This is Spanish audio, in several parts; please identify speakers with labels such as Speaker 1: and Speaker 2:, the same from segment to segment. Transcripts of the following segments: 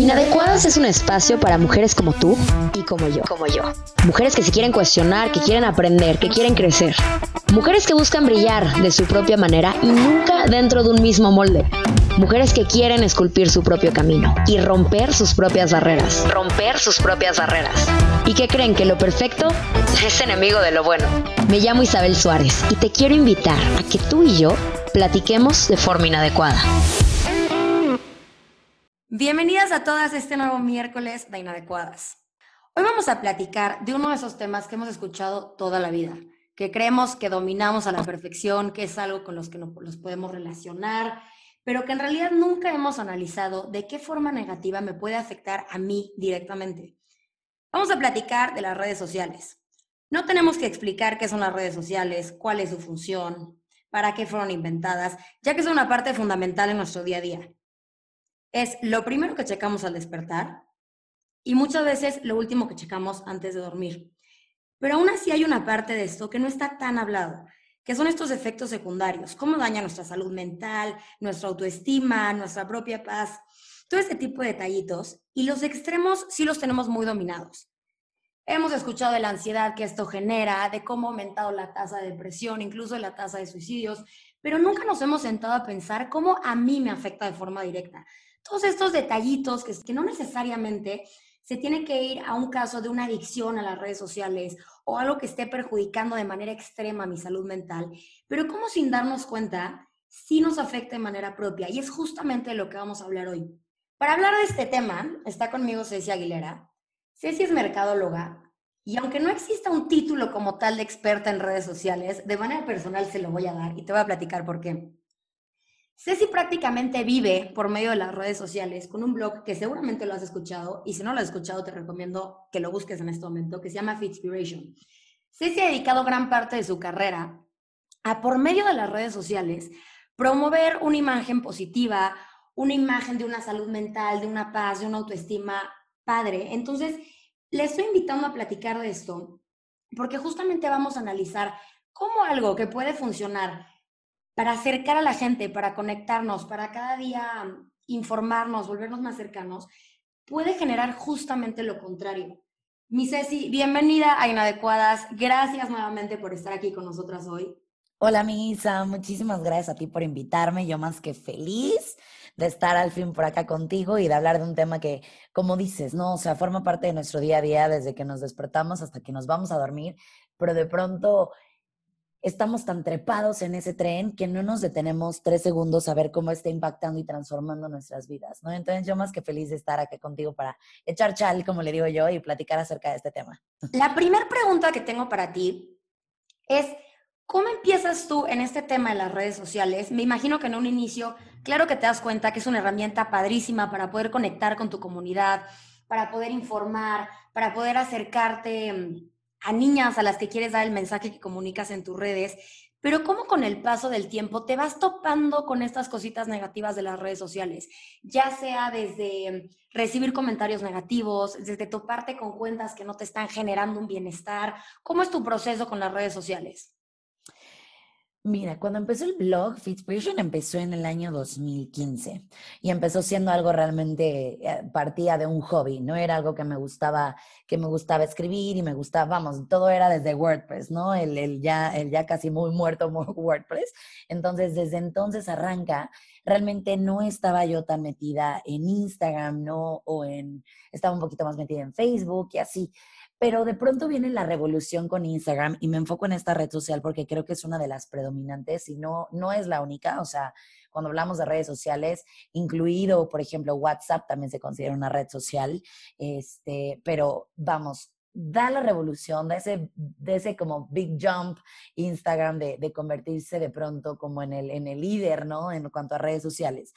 Speaker 1: Inadecuadas es un espacio para mujeres como tú y como yo. Como yo. Mujeres que se quieren cuestionar, que quieren aprender, que quieren crecer. Mujeres que buscan brillar de su propia manera y nunca dentro de un mismo molde. Mujeres que quieren esculpir su propio camino y romper sus propias barreras. Romper sus propias barreras. Y que creen que lo perfecto es enemigo de lo bueno. Me llamo Isabel Suárez y te quiero invitar a que tú y yo platiquemos de forma inadecuada.
Speaker 2: Bienvenidas a todas este nuevo miércoles de Inadecuadas. Hoy vamos a platicar de uno de esos temas que hemos escuchado toda la vida, que creemos que dominamos a la perfección, que es algo con los que nos podemos relacionar, pero que en realidad nunca hemos analizado de qué forma negativa me puede afectar a mí directamente. Vamos a platicar de las redes sociales. No tenemos que explicar qué son las redes sociales, cuál es su función, para qué fueron inventadas, ya que es una parte fundamental en nuestro día a día es lo primero que checamos al despertar y muchas veces lo último que checamos antes de dormir. Pero aún así hay una parte de esto que no está tan hablado, que son estos efectos secundarios, cómo daña nuestra salud mental, nuestra autoestima, nuestra propia paz, todo ese tipo de detallitos. Y los extremos sí los tenemos muy dominados. Hemos escuchado de la ansiedad que esto genera, de cómo ha aumentado la tasa de depresión, incluso la tasa de suicidios, pero nunca nos hemos sentado a pensar cómo a mí me afecta de forma directa todos estos detallitos que, no necesariamente se tiene que ir a un caso de una adicción a las redes sociales o algo que esté perjudicando de manera extrema mi salud mental, pero como sin darnos cuenta sí nos afecta de manera propia y es justamente lo que vamos a hablar hoy. Para hablar de este tema está conmigo Ceci Aguilera. Ceci es mercadóloga y aunque no exista un título como tal de experta en redes sociales, de manera personal se lo voy a dar y te voy a platicar por qué. Ceci prácticamente vive por medio de las redes sociales con un blog que seguramente lo has escuchado y si no lo has escuchado te recomiendo que lo busques en este momento, que se llama Fitspiration. Ceci ha dedicado gran parte de su carrera a por medio de las redes sociales promover una imagen positiva, una imagen de una salud mental, de una paz, de una autoestima padre. Entonces, le estoy invitando a platicar de esto porque justamente vamos a analizar cómo algo que puede funcionar para acercar a la gente, para conectarnos, para cada día informarnos, volvernos más cercanos, puede generar justamente lo contrario. Mi Ceci, bienvenida a Inadecuadas. Gracias nuevamente por estar aquí con nosotras hoy.
Speaker 3: Hola, Misa. Muchísimas gracias a ti por invitarme. Yo más que feliz de estar al fin por acá contigo y de hablar de un tema que, como dices, ¿no? O sea, forma parte de nuestro día a día desde que nos despertamos hasta que nos vamos a dormir, pero de pronto estamos tan trepados en ese tren que no nos detenemos tres segundos a ver cómo está impactando y transformando nuestras vidas, ¿no? Entonces yo más que feliz de estar aquí contigo para echar chal, como le digo yo, y platicar acerca de este tema.
Speaker 2: La primera pregunta que tengo para ti es, ¿cómo empiezas tú en este tema de las redes sociales? Me imagino que en un inicio, claro que te das cuenta que es una herramienta padrísima para poder conectar con tu comunidad, para poder informar, para poder acercarte mm, a niñas a las que quieres dar el mensaje que comunicas en tus redes, pero ¿cómo con el paso del tiempo te vas topando con estas cositas negativas de las redes sociales? Ya sea desde recibir comentarios negativos, desde toparte con cuentas que no te están generando un bienestar. ¿Cómo es tu proceso con las redes sociales?
Speaker 3: Mira, cuando empezó el blog, Fitspiration empezó en el año 2015 y empezó siendo algo realmente, eh, partía de un hobby, no era algo que me gustaba, que me gustaba escribir y me gustaba, vamos, todo era desde WordPress, ¿no? El, el ya, el ya casi muy muerto WordPress. Entonces, desde entonces arranca, realmente no estaba yo tan metida en Instagram, ¿no? O en, estaba un poquito más metida en Facebook y así. Pero de pronto viene la revolución con Instagram y me enfoco en esta red social porque creo que es una de las predominantes y no, no es la única. O sea, cuando hablamos de redes sociales, incluido, por ejemplo, WhatsApp también se considera una red social. Este, pero vamos, da la revolución, de ese, de ese como big jump Instagram de, de, convertirse de pronto como en el, en el líder, ¿no? En cuanto a redes sociales.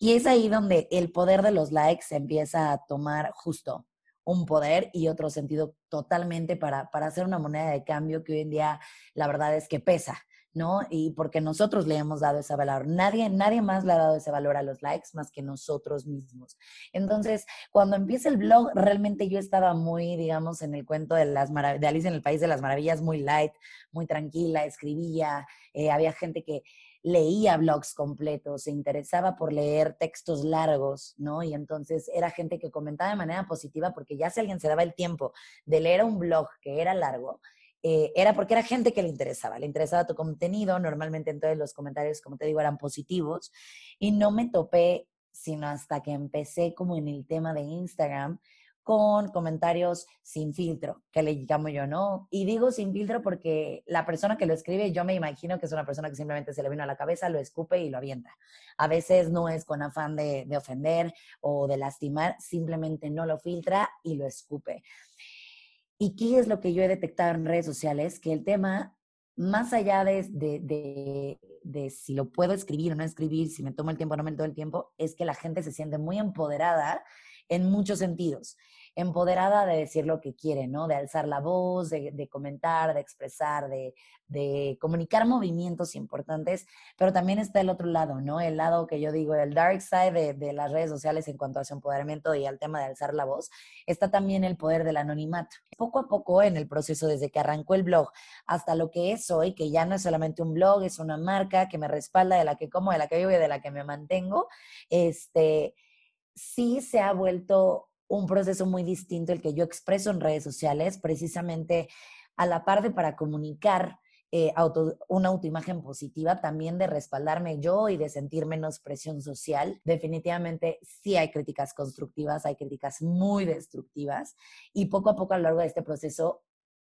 Speaker 3: Y es ahí donde el poder de los likes se empieza a tomar justo un poder y otro sentido totalmente para, para hacer una moneda de cambio que hoy en día la verdad es que pesa, ¿no? Y porque nosotros le hemos dado ese valor. Nadie, nadie más le ha dado ese valor a los likes más que nosotros mismos. Entonces, cuando empieza el blog, realmente yo estaba muy, digamos, en el cuento de, las de Alice en el País de las Maravillas, muy light, muy tranquila, escribía, eh, había gente que leía blogs completos, se interesaba por leer textos largos, ¿no? Y entonces era gente que comentaba de manera positiva porque ya si alguien se daba el tiempo de leer un blog que era largo, eh, era porque era gente que le interesaba, le interesaba tu contenido, normalmente entonces los comentarios, como te digo, eran positivos, y no me topé sino hasta que empecé como en el tema de Instagram, con comentarios sin filtro, que le llamo yo, ¿no? Y digo sin filtro porque la persona que lo escribe, yo me imagino que es una persona que simplemente se le vino a la cabeza, lo escupe y lo avienta. A veces no es con afán de, de ofender o de lastimar, simplemente no lo filtra y lo escupe. ¿Y qué es lo que yo he detectado en redes sociales? Que el tema, más allá de, de, de, de, si lo puedo escribir o no escribir, si me tomo el tiempo o no me tomo el tiempo, es que la gente se siente muy empoderada en muchos sentidos. Empoderada de decir lo que quiere, ¿no? De alzar la voz, de, comentar, de expresar, de, comunicar movimientos importantes, pero también está el otro lado, ¿no? El lado que yo digo, el dark side de, las redes sociales en cuanto a su empoderamiento y al tema de alzar la voz, está también el poder del anonimato. Poco a poco en el proceso, desde que arrancó el blog hasta lo que es hoy, que ya no es solamente un blog, es una marca que me respalda, de la que como, de la que vivo y de la que me mantengo, este sí se ha vuelto un proceso muy distinto el que yo expreso en redes sociales, precisamente a la par de para comunicar eh, una autoimagen positiva, también de respaldarme yo y de sentir menos presión social. Definitivamente sí hay críticas constructivas, hay críticas muy destructivas y poco a poco a lo largo de este proceso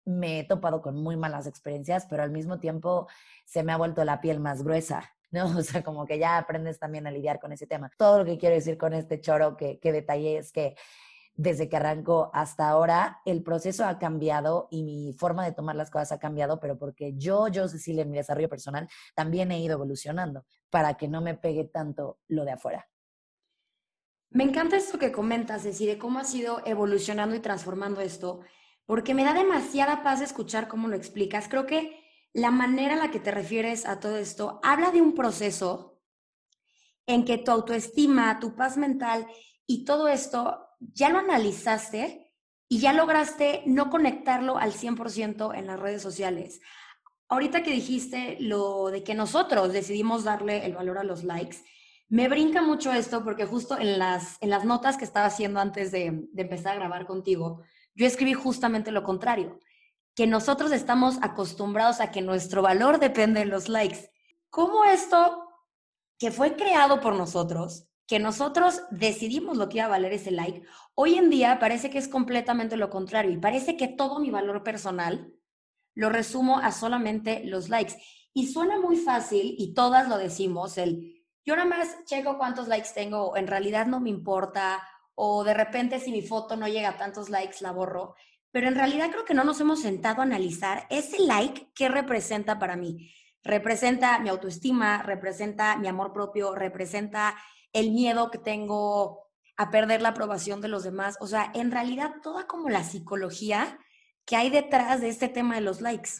Speaker 3: me he topado con muy malas experiencias, pero al mismo tiempo se me ha vuelto la piel más gruesa. ¿No? O sea, como que ya aprendes también a lidiar con ese tema. Todo lo que quiero decir con este choro que, que detallé es que desde que arrancó hasta ahora, el proceso ha cambiado y mi forma de tomar las cosas ha cambiado, pero porque yo, yo, Cecilia, en mi desarrollo personal, también he ido evolucionando para que no me pegue tanto lo de afuera.
Speaker 2: Me encanta esto que comentas, Ceci, cómo has ido evolucionando y transformando esto, porque me da demasiada paz escuchar cómo lo explicas. Creo que la manera en la que te refieres a todo esto habla de un proceso en que tu autoestima, tu paz mental y todo esto ya lo analizaste y ya lograste no conectarlo al 100% en las redes sociales. Ahorita que dijiste lo de que nosotros decidimos darle el valor a los likes, me brinca mucho esto porque justo en las, en las notas que estaba haciendo antes de, de empezar a grabar contigo, yo escribí justamente lo contrario que nosotros estamos acostumbrados a que nuestro valor depende de los likes. ¿Cómo esto que fue creado por nosotros, que nosotros decidimos lo que iba a valer ese like, hoy en día parece que es completamente lo contrario y parece que todo mi valor personal lo resumo a solamente los likes. Y suena muy fácil y todas lo decimos, el yo nada más checo cuántos likes tengo, en realidad no me importa, o de repente si mi foto no llega a tantos likes la borro pero en realidad creo que no nos hemos sentado a analizar ese like qué representa para mí. Representa mi autoestima, representa mi amor propio, representa el miedo que tengo a perder la aprobación de los demás. O sea, en realidad toda como la psicología que hay detrás de este tema de los likes.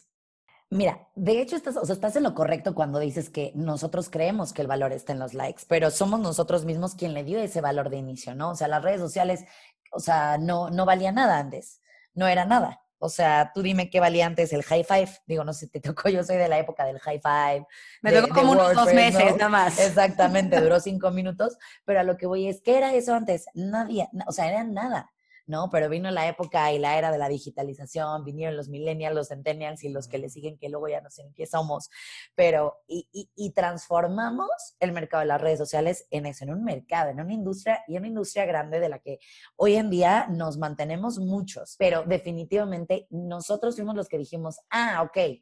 Speaker 3: Mira, de hecho estás, o sea, estás en lo correcto cuando dices que nosotros creemos que el valor está en los likes, pero somos nosotros mismos quien le dio ese valor de inicio, ¿no? O sea, las redes sociales, o sea, no, no valía nada antes no era nada. O sea, tú dime qué valía antes el high five. Digo, no sé, te tocó, yo soy de la época del high five.
Speaker 2: Me tocó como unos dos meses nada más.
Speaker 3: Exactamente, duró cinco minutos. Pero a lo que voy es, ¿qué era eso antes? Nadie, o sea, era nada. ¿No? Pero vino la época y la era de la digitalización, vinieron los millennials, los centennials y los que le siguen, que luego ya no sé ni qué somos, pero y, y, transformamos el mercado de las redes sociales en eso, en un mercado, en una industria y una industria grande de la que hoy en día nos mantenemos muchos, pero definitivamente nosotros fuimos los que dijimos, ah, ok,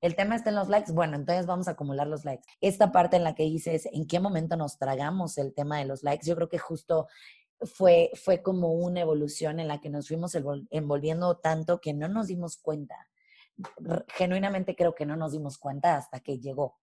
Speaker 3: el tema está en los likes. Bueno, entonces vamos a acumular los likes. Esta parte en la que dices, ¿en qué momento nos tragamos el tema de los likes? Yo creo que justo fue, fue como una evolución en la que nos fuimos envolviendo tanto que no nos dimos cuenta. Genuinamente creo que no nos dimos cuenta hasta que llegó.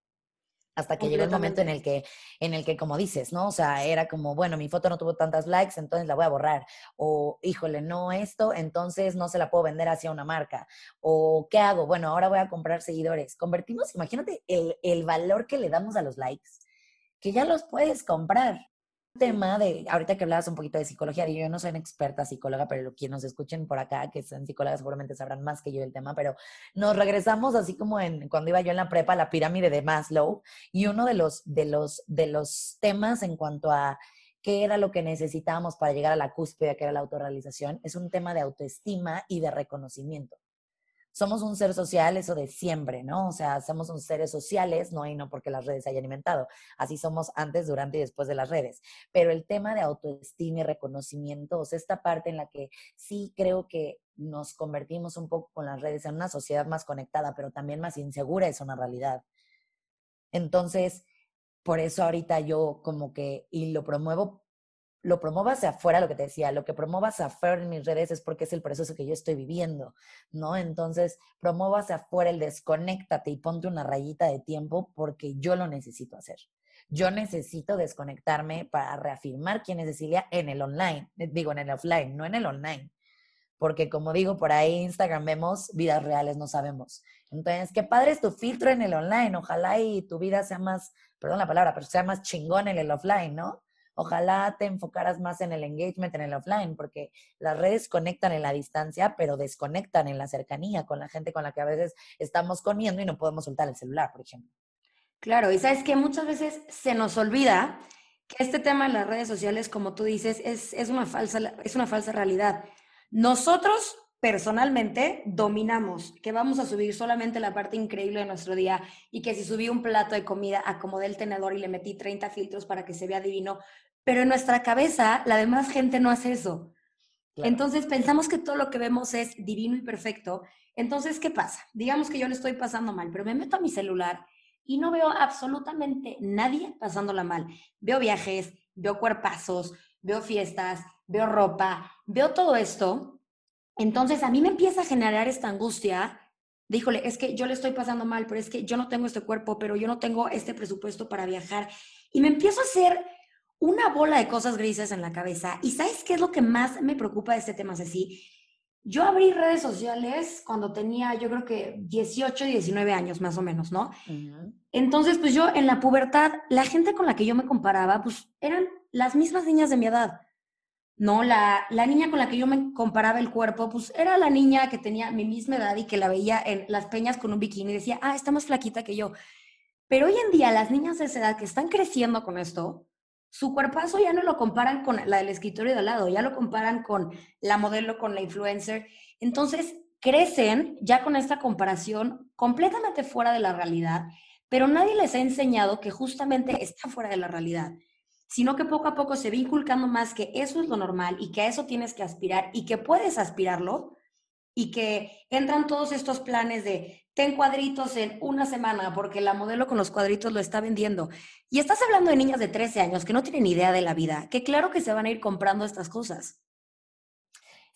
Speaker 3: Hasta que llegó el momento en el que, en el que, como dices, ¿no? O sea, era como, bueno, mi foto no tuvo tantas likes, entonces la voy a borrar. O, híjole, no esto, entonces no se la puedo vender hacia una marca. O, ¿qué hago? Bueno, ahora voy a comprar seguidores. Convertimos, imagínate el, el valor que le damos a los likes, que ya los puedes comprar. Tema de, ahorita que hablabas un poquito de psicología, yo no soy una experta psicóloga, pero quienes nos escuchen por acá, que son psicólogas, seguramente sabrán más que yo del tema, pero nos regresamos así como en cuando iba yo en la prepa, la pirámide de Maslow, y uno de los, de los, de los temas en cuanto a qué era lo que necesitábamos para llegar a la cúspide, que era la autorrealización, es un tema de autoestima y de reconocimiento somos un ser social, eso de siempre, ¿no? O sea, somos un seres sociales, no y no porque las redes hayan inventado. Así somos antes, durante y después de las redes. Pero el tema de autoestima y reconocimiento, o sea, esta parte en la que sí creo que nos convertimos un poco con las redes en una sociedad más conectada, pero también más insegura, es una realidad. Entonces, por eso ahorita yo como que, y lo promuevo lo promuevo hacia afuera, lo que te decía, lo que promuevo hacia afuera en mis redes es porque es el proceso que yo estoy viviendo, ¿no? Entonces, promuevo afuera el desconéctate y ponte una rayita de tiempo porque yo lo necesito hacer. Yo necesito desconectarme para reafirmar quién es Cecilia en el online, eh, digo en el offline, no en el online. Porque como digo, por ahí Instagram vemos vidas reales, no sabemos. Entonces, qué padre es tu filtro en el online. Ojalá y tu vida sea más, perdón la palabra, pero sea más chingón en el offline, ¿no? Ojalá te enfocaras más en el engagement, en el offline, porque las redes conectan en la distancia, pero desconectan en la cercanía con la gente con la que a veces estamos comiendo y no podemos soltar el celular, por ejemplo.
Speaker 2: Claro, y sabes que muchas veces se nos olvida que este tema de las redes sociales, como tú dices, es, es, una, falsa, es una falsa realidad. Nosotros personalmente dominamos que vamos a subir solamente la parte increíble de nuestro día y que si subí un plato de comida, acomodé el tenedor y le metí 30 filtros para que se vea divino, pero en nuestra cabeza la demás gente no hace eso. Entonces pensamos que todo lo que vemos es divino y perfecto. Entonces, ¿qué pasa? Digamos que yo le estoy pasando mal, pero me meto a mi celular y no veo absolutamente nadie pasándola mal. Veo viajes, veo cuerpazos, veo fiestas, veo ropa, veo todo esto entonces a mí me empieza a generar esta angustia díjole, es que yo le estoy pasando mal, pero es que yo no tengo este cuerpo, pero yo no tengo este presupuesto para viajar. Y me empiezo a hacer una bola de cosas grises en la cabeza. ¿Y sabes qué es lo que más me preocupa de este tema, Ceci? Yo abrí redes sociales cuando tenía, yo creo que 18, 19 años más o menos, ¿no? Entonces, pues yo en la pubertad, la gente con la que yo me comparaba, pues eran las mismas niñas de mi edad. ¿no? La, la, niña con la que yo me comparaba el cuerpo, pues era la niña que tenía mi misma edad y que la veía en las peñas con un bikini y decía, ah, está más flaquita que yo. Pero hoy en día las niñas de esa edad que están creciendo con esto, su cuerpazo ya no lo comparan con la del escritorio de al lado, ya lo comparan con la modelo, con la influencer. Entonces crecen ya con esta comparación completamente fuera de la realidad, pero nadie les ha enseñado que justamente está fuera de la realidad sino que poco a poco se va inculcando más que eso es lo normal y que a eso tienes que aspirar y que puedes aspirarlo y que entran todos estos planes de ten cuadritos en una semana porque la modelo con los cuadritos lo está vendiendo. Y estás hablando de niñas de 13 años que no tienen idea de la vida, que claro que se van a ir comprando estas cosas.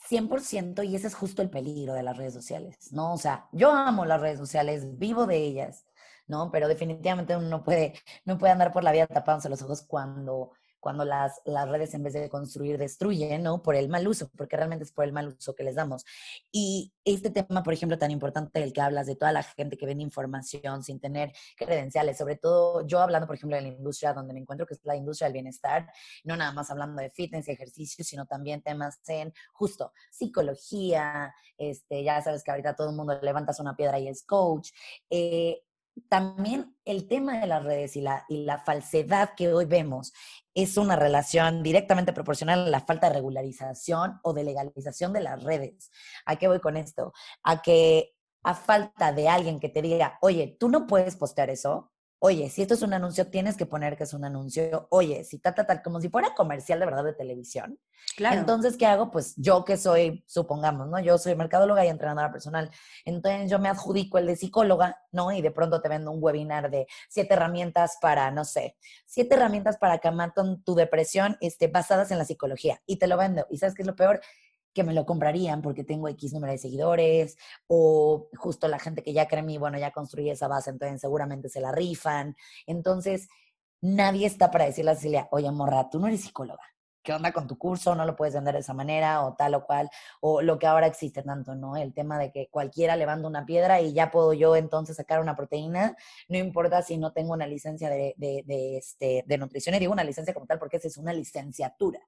Speaker 3: 100% y ese es justo el peligro de las redes sociales, ¿no? O sea, yo amo las redes sociales, vivo de ellas, ¿no? Pero definitivamente uno no puede, no puede andar por la vida tapándose los ojos cuando, cuando las, las redes en vez de construir destruyen, ¿no? Por el mal uso, porque realmente es por el mal uso que les damos. Y este tema, por ejemplo, tan importante del que hablas, de toda la gente que vende información sin tener credenciales, sobre todo yo hablando, por ejemplo, de la industria donde me encuentro, que es la industria del bienestar, no nada más hablando de fitness y ejercicio, sino también temas en justo psicología, este, ya sabes que ahorita todo el mundo levantas una piedra y es coach. Eh, también el tema de las redes y la, y la falsedad que hoy vemos es una relación directamente proporcional a la falta de regularización o de legalización de las redes. ¿A qué voy con esto? A que a falta de alguien que te diga, oye, tú no puedes postear eso, oye, si esto es un anuncio, tienes que poner que es un anuncio, oye, si tal, tal, tal, como si fuera comercial de verdad de televisión. Claro. Entonces, ¿qué hago? Pues yo que soy, supongamos, ¿no? Yo soy mercadóloga y entrenadora personal. Entonces, yo me adjudico el de psicóloga, ¿no? Y de pronto te vendo un webinar de siete herramientas para, no sé, siete herramientas para calmar tu depresión este, basadas en la psicología. Y te lo vendo. ¿Y sabes qué es lo peor? Que me lo comprarían porque tengo X número de seguidores o justo la gente que ya cree en mí, bueno, ya construí esa base, entonces seguramente se la rifan. Entonces, nadie está para decirle a Cecilia, oye, morra, tú no eres psicóloga. ¿qué onda con tu curso? No lo puedes vender de esa manera o tal o cual, o lo que ahora existe tanto, ¿no? El tema de que cualquiera levanta una piedra y ya puedo yo entonces sacar una proteína, no importa si no tengo una licencia de, este, de nutrición, y digo una licencia como tal porque esa es una licenciatura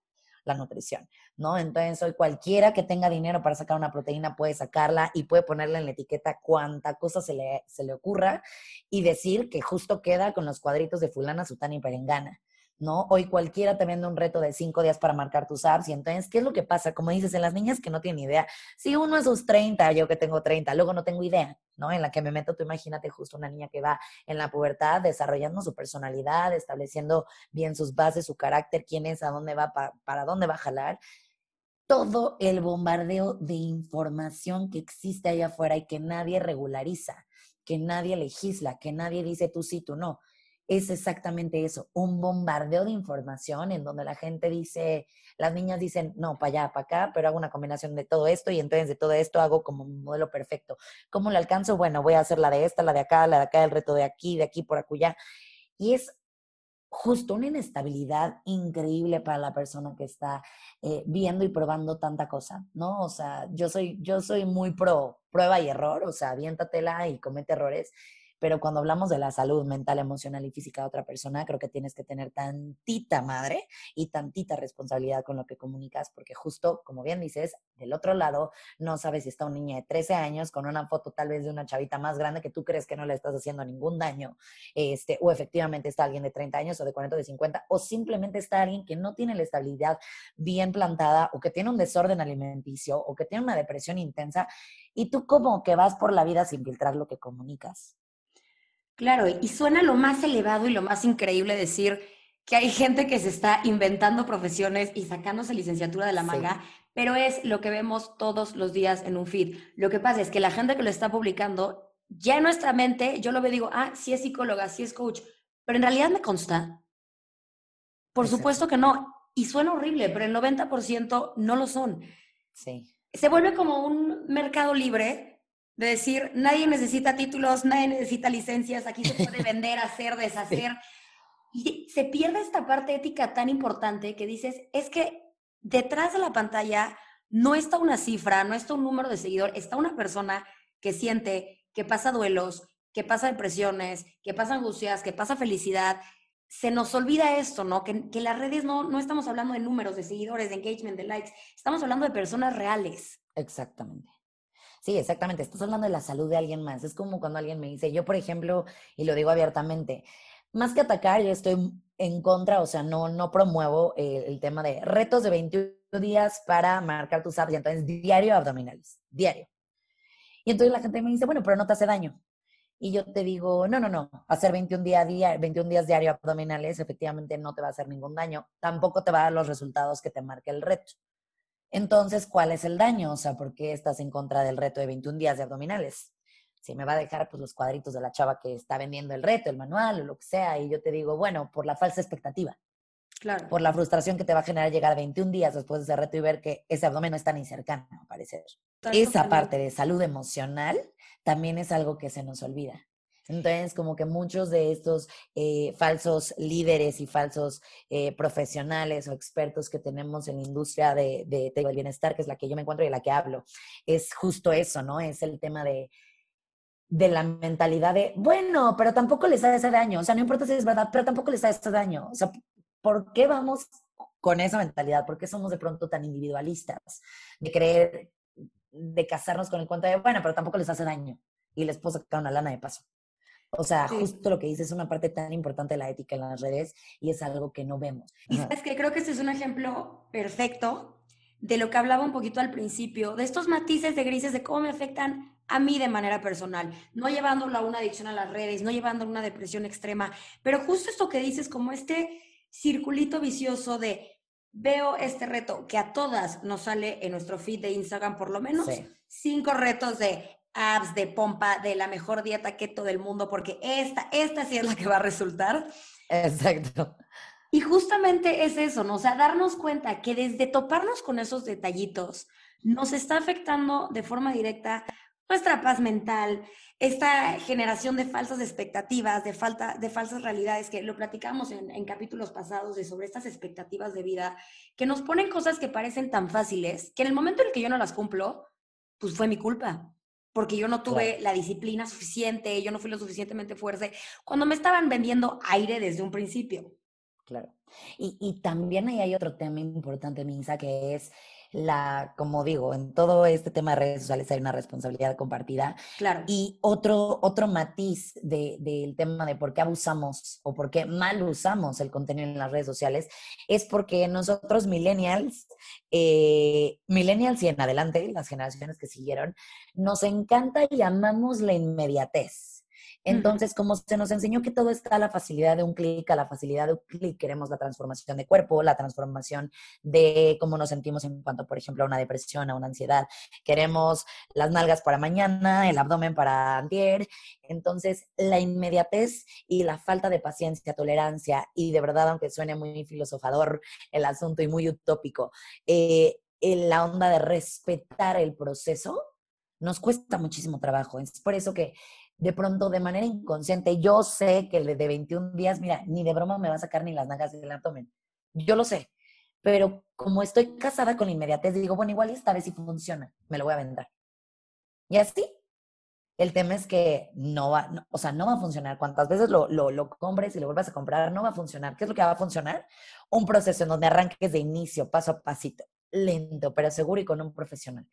Speaker 3: la nutrición, ¿no? Entonces, hoy cualquiera que tenga dinero para sacar una proteína puede sacarla y puede ponerle en la etiqueta cuánta cosa se le, se le ocurra y decir que justo queda con los cuadritos de fulana, sutana y perengana. ¿No? Hoy cualquiera te vende un reto de cinco días para marcar tus apps y entonces, ¿qué es lo que pasa? Como dices, en las niñas que no tienen idea, si uno es sus 30, yo que tengo 30, luego no tengo idea, ¿no? En la que me meto, tú imagínate justo una niña que va en la pubertad desarrollando su personalidad, estableciendo bien sus bases, su carácter, quién es, a dónde va, para dónde va a jalar. Todo el bombardeo de información que existe allá afuera y que nadie regulariza, que nadie legisla, que nadie dice tú sí, tú no es exactamente eso, un bombardeo de información en donde la gente dice, las niñas dicen, no, para allá, para acá, pero hago una combinación de todo esto y entonces de todo esto hago como un modelo perfecto. ¿Cómo lo alcanzo? Bueno, voy a hacer la de esta, la de acá, la de acá, el reto de aquí, de aquí, por acullá. Y es justo una inestabilidad increíble para la persona que está eh, viendo y probando tanta cosa, ¿no? O sea, yo soy, yo soy muy pro prueba y error, o sea, aviéntatela y comete errores pero cuando hablamos de la salud mental, emocional y física de otra persona, creo que tienes que tener tantita madre y tantita responsabilidad con lo que comunicas, porque justo, como bien dices, del otro lado, no sabes si está un niño de 13 años con una foto tal vez de una chavita más grande que tú crees que no le estás haciendo ningún daño, este, o efectivamente está alguien de 30 años o de 40 o de 50, o simplemente está alguien que no tiene la estabilidad bien plantada o que tiene un desorden alimenticio o que tiene una depresión intensa y tú como que vas por la vida sin filtrar lo que comunicas.
Speaker 2: Claro, y suena lo más elevado y lo más increíble decir que hay gente que se está inventando profesiones y sacándose licenciatura de la manga, pero es lo que vemos todos los días en un feed. Lo que pasa es que la gente que lo está publicando, ya en nuestra mente, yo lo veo digo, ah, sí es psicóloga, sí es coach, pero en realidad me consta. Por supuesto que no. Y suena horrible, pero el 90% no lo son.
Speaker 3: Sí.
Speaker 2: Se vuelve como un mercado libre de decir, nadie necesita títulos, nadie necesita licencias, aquí se puede vender, hacer, deshacer. Y se pierde esta parte ética tan importante que dices, es que detrás de la pantalla no está una cifra, no está un número de seguidor, está una persona que siente, que pasa duelos, que pasa depresiones, que pasa angustias, que pasa felicidad. Se nos olvida esto, ¿no? Que, que las redes no, no estamos hablando de números, de seguidores, de engagement, de likes, estamos hablando de personas reales.
Speaker 3: Exactamente. Sí, exactamente. Estás hablando de la salud de alguien más. Es como cuando alguien me dice, yo por ejemplo, y lo digo abiertamente, más que atacar, yo estoy en contra, o sea, no, no promuevo el, tema de retos de 21 días para marcar tus abs, entonces diario abdominales, diario. Y entonces la gente me dice, bueno, pero no te hace daño. Y yo te digo, no, no, no, hacer 21, día, día, 21 días diario abdominales efectivamente no te va a hacer ningún daño, tampoco te va a dar los resultados que te marque el reto. Entonces, ¿cuál es el daño? O sea, ¿por qué estás en contra del reto de 21 días de abdominales? Si me va a dejar pues los cuadritos de la chava que está vendiendo el reto, el manual o lo que sea, y yo te digo, bueno, por la falsa expectativa.
Speaker 2: Claro.
Speaker 3: Por la frustración que te va a generar llegar 21 días después de ese reto y ver que ese abdomen no está ni cercano, a parecer. Esa parte de salud emocional también es algo que se nos olvida. Entonces, como que muchos de estos eh, falsos líderes y falsos eh, profesionales o expertos que tenemos en la industria de, de, del bienestar, que es la que yo me encuentro y la que hablo, es justo eso, ¿no? Es el tema de, de la mentalidad de, bueno, pero tampoco les hace daño, o sea, no importa si es verdad, pero tampoco les hace daño. O sea, ¿por qué vamos con esa mentalidad? ¿Por qué somos de pronto tan individualistas? De creer, de casarnos con el cuento de, bueno, pero tampoco les hace daño y les puedo sacar una lana de paso. O sea, justo lo que dices es una parte tan importante de la ética en las redes y es algo que no vemos.
Speaker 2: Y es que creo que este es un ejemplo perfecto de lo que hablaba un poquito al principio, de estos matices de grises, de cómo me afectan a mí de manera personal, no llevándolo a una adicción a las redes, no llevándolo a una depresión extrema, pero justo esto que dices, como este circulito vicioso de veo este reto que a todas nos sale en nuestro feed de Instagram por lo menos, cinco retos de apps de pompa de la mejor dieta keto del mundo, porque esta, esta sí es la que va a resultar.
Speaker 3: Exacto.
Speaker 2: Y justamente es eso, ¿no? O sea, darnos cuenta que desde toparnos con esos detallitos nos está afectando de forma directa nuestra paz mental, esta generación de falsas expectativas, de, falta, de falsas realidades, que lo platicamos en, en, capítulos pasados de sobre estas expectativas de vida, que nos ponen cosas que parecen tan fáciles, que en el momento en el que yo no las cumplo, pues fue mi culpa, porque yo no tuve la disciplina suficiente, yo no fui lo suficientemente fuerte, cuando me estaban vendiendo aire desde un principio.
Speaker 3: Claro. Y, y también ahí hay otro tema importante, Minsa, que es la, como digo, en todo este tema de redes sociales hay una responsabilidad compartida.
Speaker 2: Claro.
Speaker 3: Y otro, otro matiz del de, tema de por qué abusamos o por qué mal usamos el contenido en las redes sociales es porque nosotros millennials, eh, millennials y en adelante, las generaciones que siguieron, nos encanta y amamos la inmediatez. Entonces, como se nos enseñó que todo está a la facilidad de un clic, a la facilidad de un clic, queremos la transformación de cuerpo, la transformación de cómo nos sentimos en cuanto, por ejemplo, a una depresión, a una ansiedad. Queremos las nalgas para mañana, el abdomen para antier. Entonces, la inmediatez y la falta de paciencia, tolerancia, y de verdad, aunque suene muy filosofador el asunto y muy utópico, eh, la onda de respetar el proceso nos cuesta muchísimo trabajo. Es por eso que de pronto de manera inconsciente, yo sé que de 21 días, mira, ni de broma me va a sacar ni las nalgas del abdomen. Yo lo sé. Pero como estoy casada con la inmediatez, digo, bueno, igual esta vez sí funciona, me lo voy a vender. Y así, el tema es que no va, o sea, no va a funcionar. Cuantas veces lo, lo, lo, compres y lo vuelvas a comprar, no va a funcionar. ¿Qué es lo que va a funcionar? Un proceso en donde arranques de inicio, paso a pasito, lento, pero seguro y con un profesional.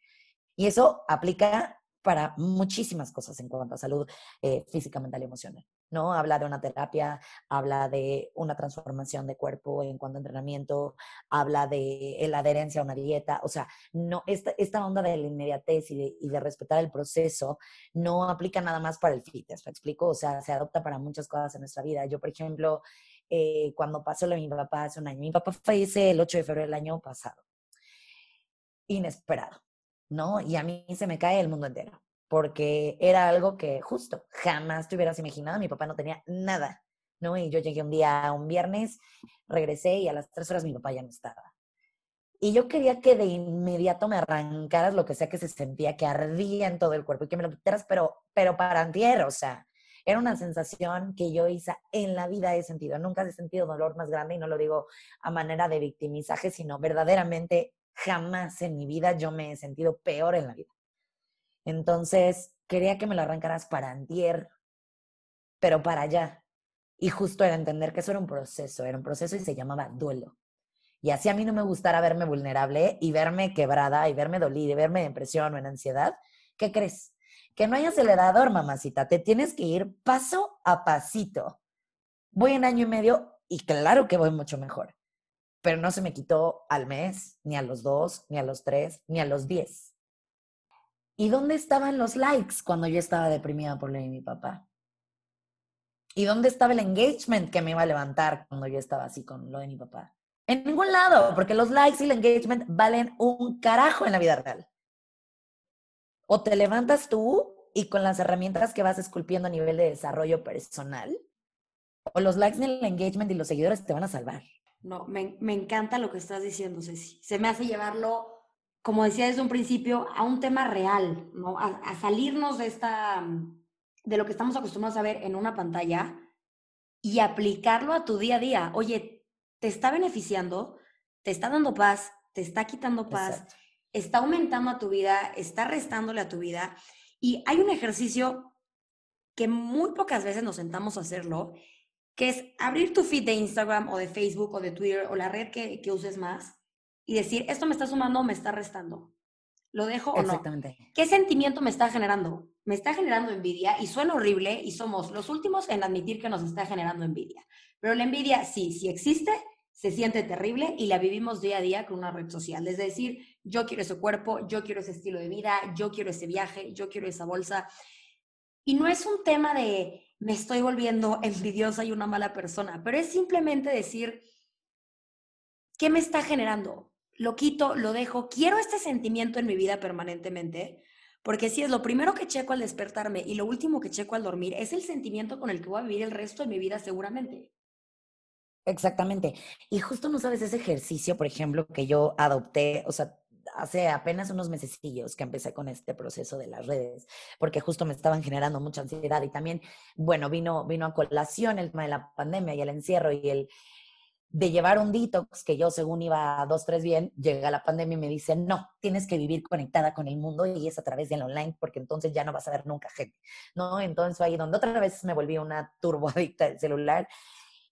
Speaker 3: Y eso aplica para muchísimas cosas en cuanto a salud eh, física, mental y emocional. ¿no? Habla de una terapia, habla de una transformación de cuerpo en cuanto a entrenamiento, habla de la adherencia a una dieta, o sea, no, esta, esta onda de la inmediatez y de, y de, respetar el proceso no aplica nada más para el fitness, ¿me explico? O sea, se adopta para muchas cosas en nuestra vida. Yo, por ejemplo, eh, cuando pasó lo de mi papá hace un año, mi papá fallece el 8 de febrero del año pasado, inesperado ¿no? Y a mí se me cae el mundo entero, porque era algo que justo jamás te hubieras imaginado. Mi papá no tenía nada, ¿no? Y yo llegué un día, un viernes, regresé y a las tres horas mi papá ya no estaba. Y yo quería que de inmediato me arrancaras lo que sea que se sentía, que ardía en todo el cuerpo y que me lo quitaras, pero, para antier, o sea, era una sensación que yo hice en la vida he sentido. Nunca he sentido dolor más grande y no lo digo a manera de victimizaje, sino verdaderamente jamás en mi vida yo me he sentido peor en la vida. Entonces, quería que me lo arrancaras para antier, pero para allá. Y justo era entender que eso era un proceso, era un proceso y se llamaba duelo. Y así a mí no me gustara verme vulnerable y verme quebrada y verme dolida y verme en depresión o en ansiedad, ¿qué crees? Que no hay acelerador, mamacita, te tienes que ir paso a pasito. Voy en año y medio y claro que voy mucho mejor pero no se me quitó al mes, ni a los dos, ni a los tres, ni a los diez. ¿Y dónde estaban los likes cuando yo estaba deprimida por lo de mi papá? ¿Y dónde estaba el engagement que me iba a levantar cuando yo estaba así con lo de mi papá? En ningún lado, porque los likes y el engagement valen un carajo en la vida real. O te levantas tú y con las herramientas que vas esculpiendo a nivel de desarrollo personal, o los likes y el engagement y los seguidores te van a salvar.
Speaker 2: No, me, me, encanta lo que estás diciendo, Ceci. Se me hace llevarlo, como decía desde un principio, a un tema real, ¿no? A, a, salirnos de esta, de lo que estamos acostumbrados a ver en una pantalla y aplicarlo a tu día a día. Oye, te está beneficiando, te está dando paz, te está quitando paz, Exacto. está aumentando a tu vida, está restándole a tu vida. Y hay un ejercicio que muy pocas veces nos sentamos a hacerlo que es abrir tu feed de Instagram o de Facebook o de Twitter o la red que, que uses más y decir, esto me está sumando o me está restando. ¿Lo dejo o no? ¿Qué sentimiento me está generando? Me está generando envidia y suena horrible y somos los últimos en admitir que nos está generando envidia. Pero la envidia sí, sí existe, se siente terrible y la vivimos día a día con una red social. Es decir, yo quiero ese cuerpo, yo quiero ese estilo de vida, yo quiero ese viaje, yo quiero esa bolsa. Y no es un tema de me estoy volviendo envidiosa y una mala persona, pero es simplemente decir, ¿qué me está generando? Lo quito, lo dejo, quiero este sentimiento en mi vida permanentemente, porque si es lo primero que checo al despertarme y lo último que checo al dormir, es el sentimiento con el que voy a vivir el resto de mi vida seguramente.
Speaker 3: Exactamente. Y justo no sabes ese ejercicio, por ejemplo, que yo adopté, o sea, hace apenas unos mesecillos que empecé con este proceso de las redes, porque justo me estaban generando mucha ansiedad y también, bueno, vino, vino a colación el tema de la pandemia y el encierro y el de llevar un detox, que yo según iba dos, tres bien, llega la pandemia y me dice, no, tienes que vivir conectada con el mundo y es a través del online, porque entonces ya no vas a ver nunca gente, ¿no? Entonces ahí donde otra vez me volví una turboadicta del celular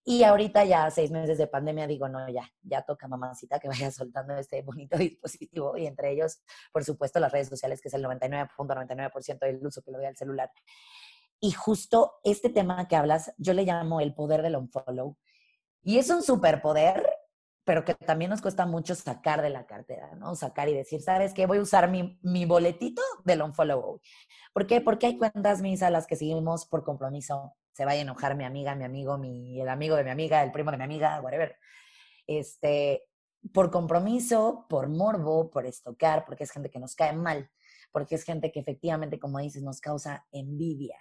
Speaker 3: y ahorita ya seis meses de pandemia digo, no, ya, ya toca mamacita que vaya soltando este bonito dispositivo y entre ellos, por supuesto, las redes sociales, que es el 99.99% del uso que le doy al celular. Y justo este tema que hablas, yo le llamo el poder del unfollow. Y es un superpoder, pero que también nos cuesta mucho sacar de la cartera, ¿no? Sacar y decir, ¿sabes qué? Voy a usar mi, mi boletito del unfollow. ¿Por qué? Porque hay cuentas mis las que seguimos por compromiso se vaya a enojar mi amiga, mi amigo, mi, el amigo de mi amiga, el primo de mi amiga, whatever. Este, por compromiso, por morbo, por estocar, porque es gente que nos cae mal, porque es gente que efectivamente, como dices, nos causa envidia.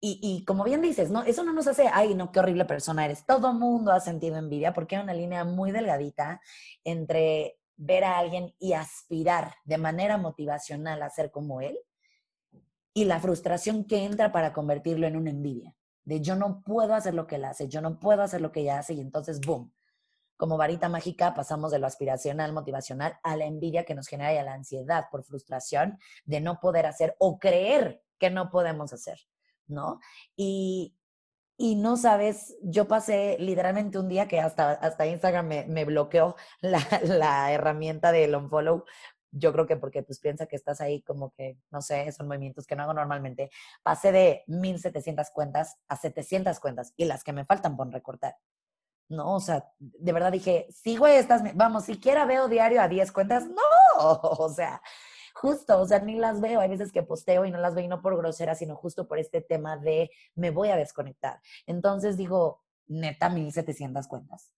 Speaker 3: Y, y, como bien dices, no, eso no nos hace, ay, no, qué horrible persona eres. Todo mundo ha sentido envidia porque hay una línea muy delgadita entre ver a alguien y aspirar de manera motivacional a ser como él y la frustración que entra para convertirlo en una envidia, de yo no puedo hacer lo que él hace, yo no puedo hacer lo que ella hace y entonces, boom, como varita mágica pasamos de lo aspiracional, motivacional a la envidia que nos genera y a la ansiedad por frustración de no poder hacer o creer que no podemos hacer, ¿no? Y, y no sabes, yo pasé literalmente un día que hasta, hasta Instagram me, me bloqueó la, la herramienta del unfollow yo creo que porque pues piensa que estás ahí como que, no sé, son movimientos que no hago normalmente. Pasé de 1700 cuentas a 700 cuentas y las que me faltan por recortar. No, o sea, de verdad dije, sigo estas, vamos, siquiera veo diario a 10 cuentas, no, o sea, justo, o sea, ni las veo, hay veces que posteo y no las veo y no por grosera, sino justo por este tema de me voy a desconectar. Entonces digo, neta, 1700 cuentas.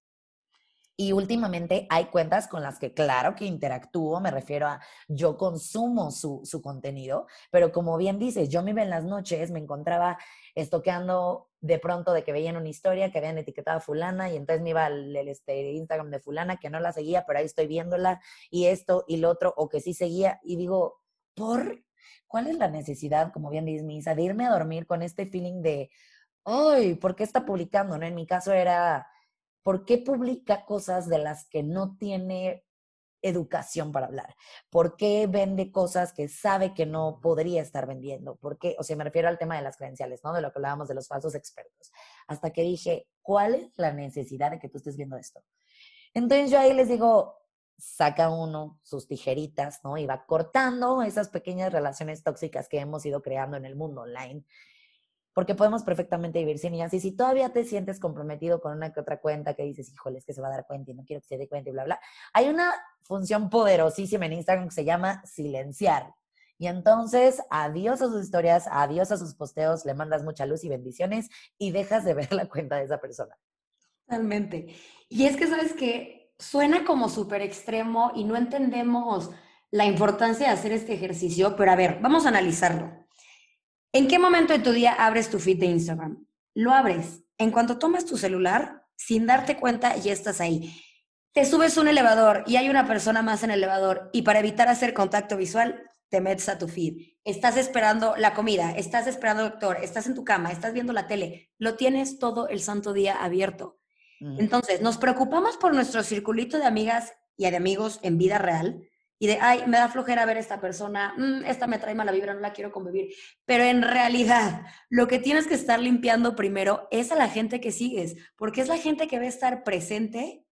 Speaker 3: Y últimamente hay cuentas con las que claro que interactúo, me refiero a yo consumo su, su contenido, pero como bien dices, yo me iba en las noches, me encontraba estoqueando de pronto de que veían una historia que habían etiquetado a fulana y entonces me iba al este, Instagram de fulana que no la seguía, pero ahí estoy viéndola y esto y lo otro, o que sí seguía y digo, ¿por? ¿Cuál es la necesidad, como bien dice Misa, de irme a dormir con este feeling de, ay, ¿por qué está publicando? ¿no? En mi caso era ¿por qué publica cosas de las que no tiene educación para hablar? ¿Por qué vende cosas que sabe que no podría estar vendiendo? ¿Por qué? O sea, me refiero al tema de las credenciales, ¿no? De lo que hablábamos de los falsos expertos. Hasta que dije, ¿cuál es la necesidad de que tú estés viendo esto? Entonces yo ahí les digo, saca uno sus tijeritas, ¿no? Y va cortando esas pequeñas relaciones tóxicas que hemos ido creando en el mundo online porque podemos perfectamente vivir sin ellas. Y si todavía te sientes comprometido con una que otra cuenta que dices, híjole, es que se va a dar cuenta y no quiero que se dé cuenta y bla, bla, hay una función poderosísima en Instagram que se llama silenciar. Y entonces, adiós a sus historias, adiós a sus posteos, le mandas mucha luz y bendiciones y dejas de ver la cuenta de esa persona.
Speaker 2: Totalmente. Y es que, ¿sabes que Suena como súper extremo y no entendemos la importancia de hacer este ejercicio, pero a ver, vamos a analizarlo. ¿En qué momento de tu día abres tu feed de Instagram? Lo abres. En cuanto tomas tu celular, sin darte cuenta, ya estás ahí. Te subes un elevador y hay una persona más en el elevador y para evitar hacer contacto visual, te metes a tu feed. Estás esperando la comida, estás esperando al doctor, estás en tu cama, estás viendo la tele. Lo tienes todo el santo día abierto. Entonces, nos preocupamos por nuestro circulito de amigas y de amigos en vida real, y de, ay, me da flojera ver a esta persona, mm, esta me trae mala vibra, no la quiero convivir. Pero en realidad, lo que tienes que estar limpiando primero es a la gente que sigues, porque es la gente que va a estar presente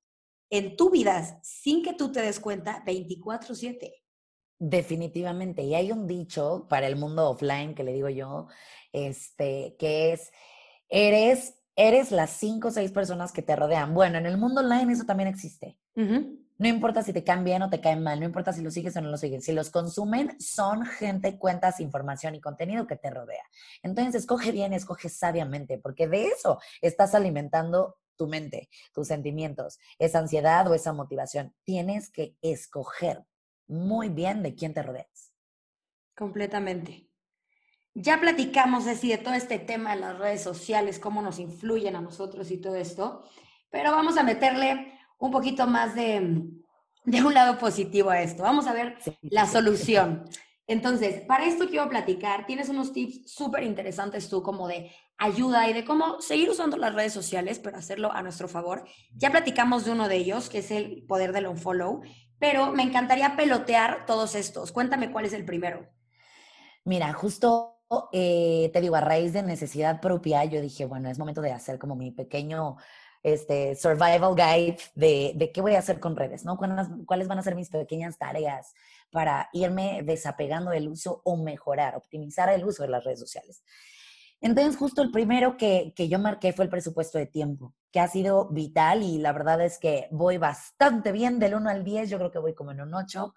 Speaker 2: en tu vida sin que tú te des cuenta 24/7.
Speaker 3: Definitivamente. Y hay un dicho para el mundo offline que le digo yo, este, que es, eres, eres las cinco o seis personas que te rodean. Bueno, en el mundo online eso también existe. No importa si te caen bien o te caen mal, no importa si los sigues o no los sigues. Si los consumen, son gente, cuentas, información y contenido que te rodea. Entonces, escoge bien, escoge sabiamente, porque de eso estás alimentando tu mente, tus sentimientos, esa ansiedad o esa motivación. Tienes que escoger muy bien de quién te rodeas.
Speaker 2: Completamente. Ya platicamos de todo este tema de las redes sociales, cómo nos influyen a nosotros y todo esto, pero vamos a meterle un poquito más de, de un lado positivo a esto. Vamos a ver la solución. Entonces, para esto quiero platicar, tienes unos tips súper interesantes tú como de ayuda y de cómo seguir usando las redes sociales, pero hacerlo a nuestro favor. Ya platicamos de uno de ellos, que es el poder del unfollow, pero me encantaría pelotear todos estos. Cuéntame cuál es el primero.
Speaker 3: Mira, justo eh, te digo, a raíz de necesidad propia, yo dije, bueno, es momento de hacer como mi pequeño este, survival guide de, de, qué voy a hacer con redes, ¿no? ¿Cuáles, ¿Cuáles van a ser mis pequeñas tareas para irme desapegando del uso o mejorar, optimizar el uso de las redes sociales? Entonces, justo el primero que, que yo marqué fue el presupuesto de tiempo, que ha sido vital y la verdad es que voy bastante bien del 1 al 10, yo creo que voy como en un 8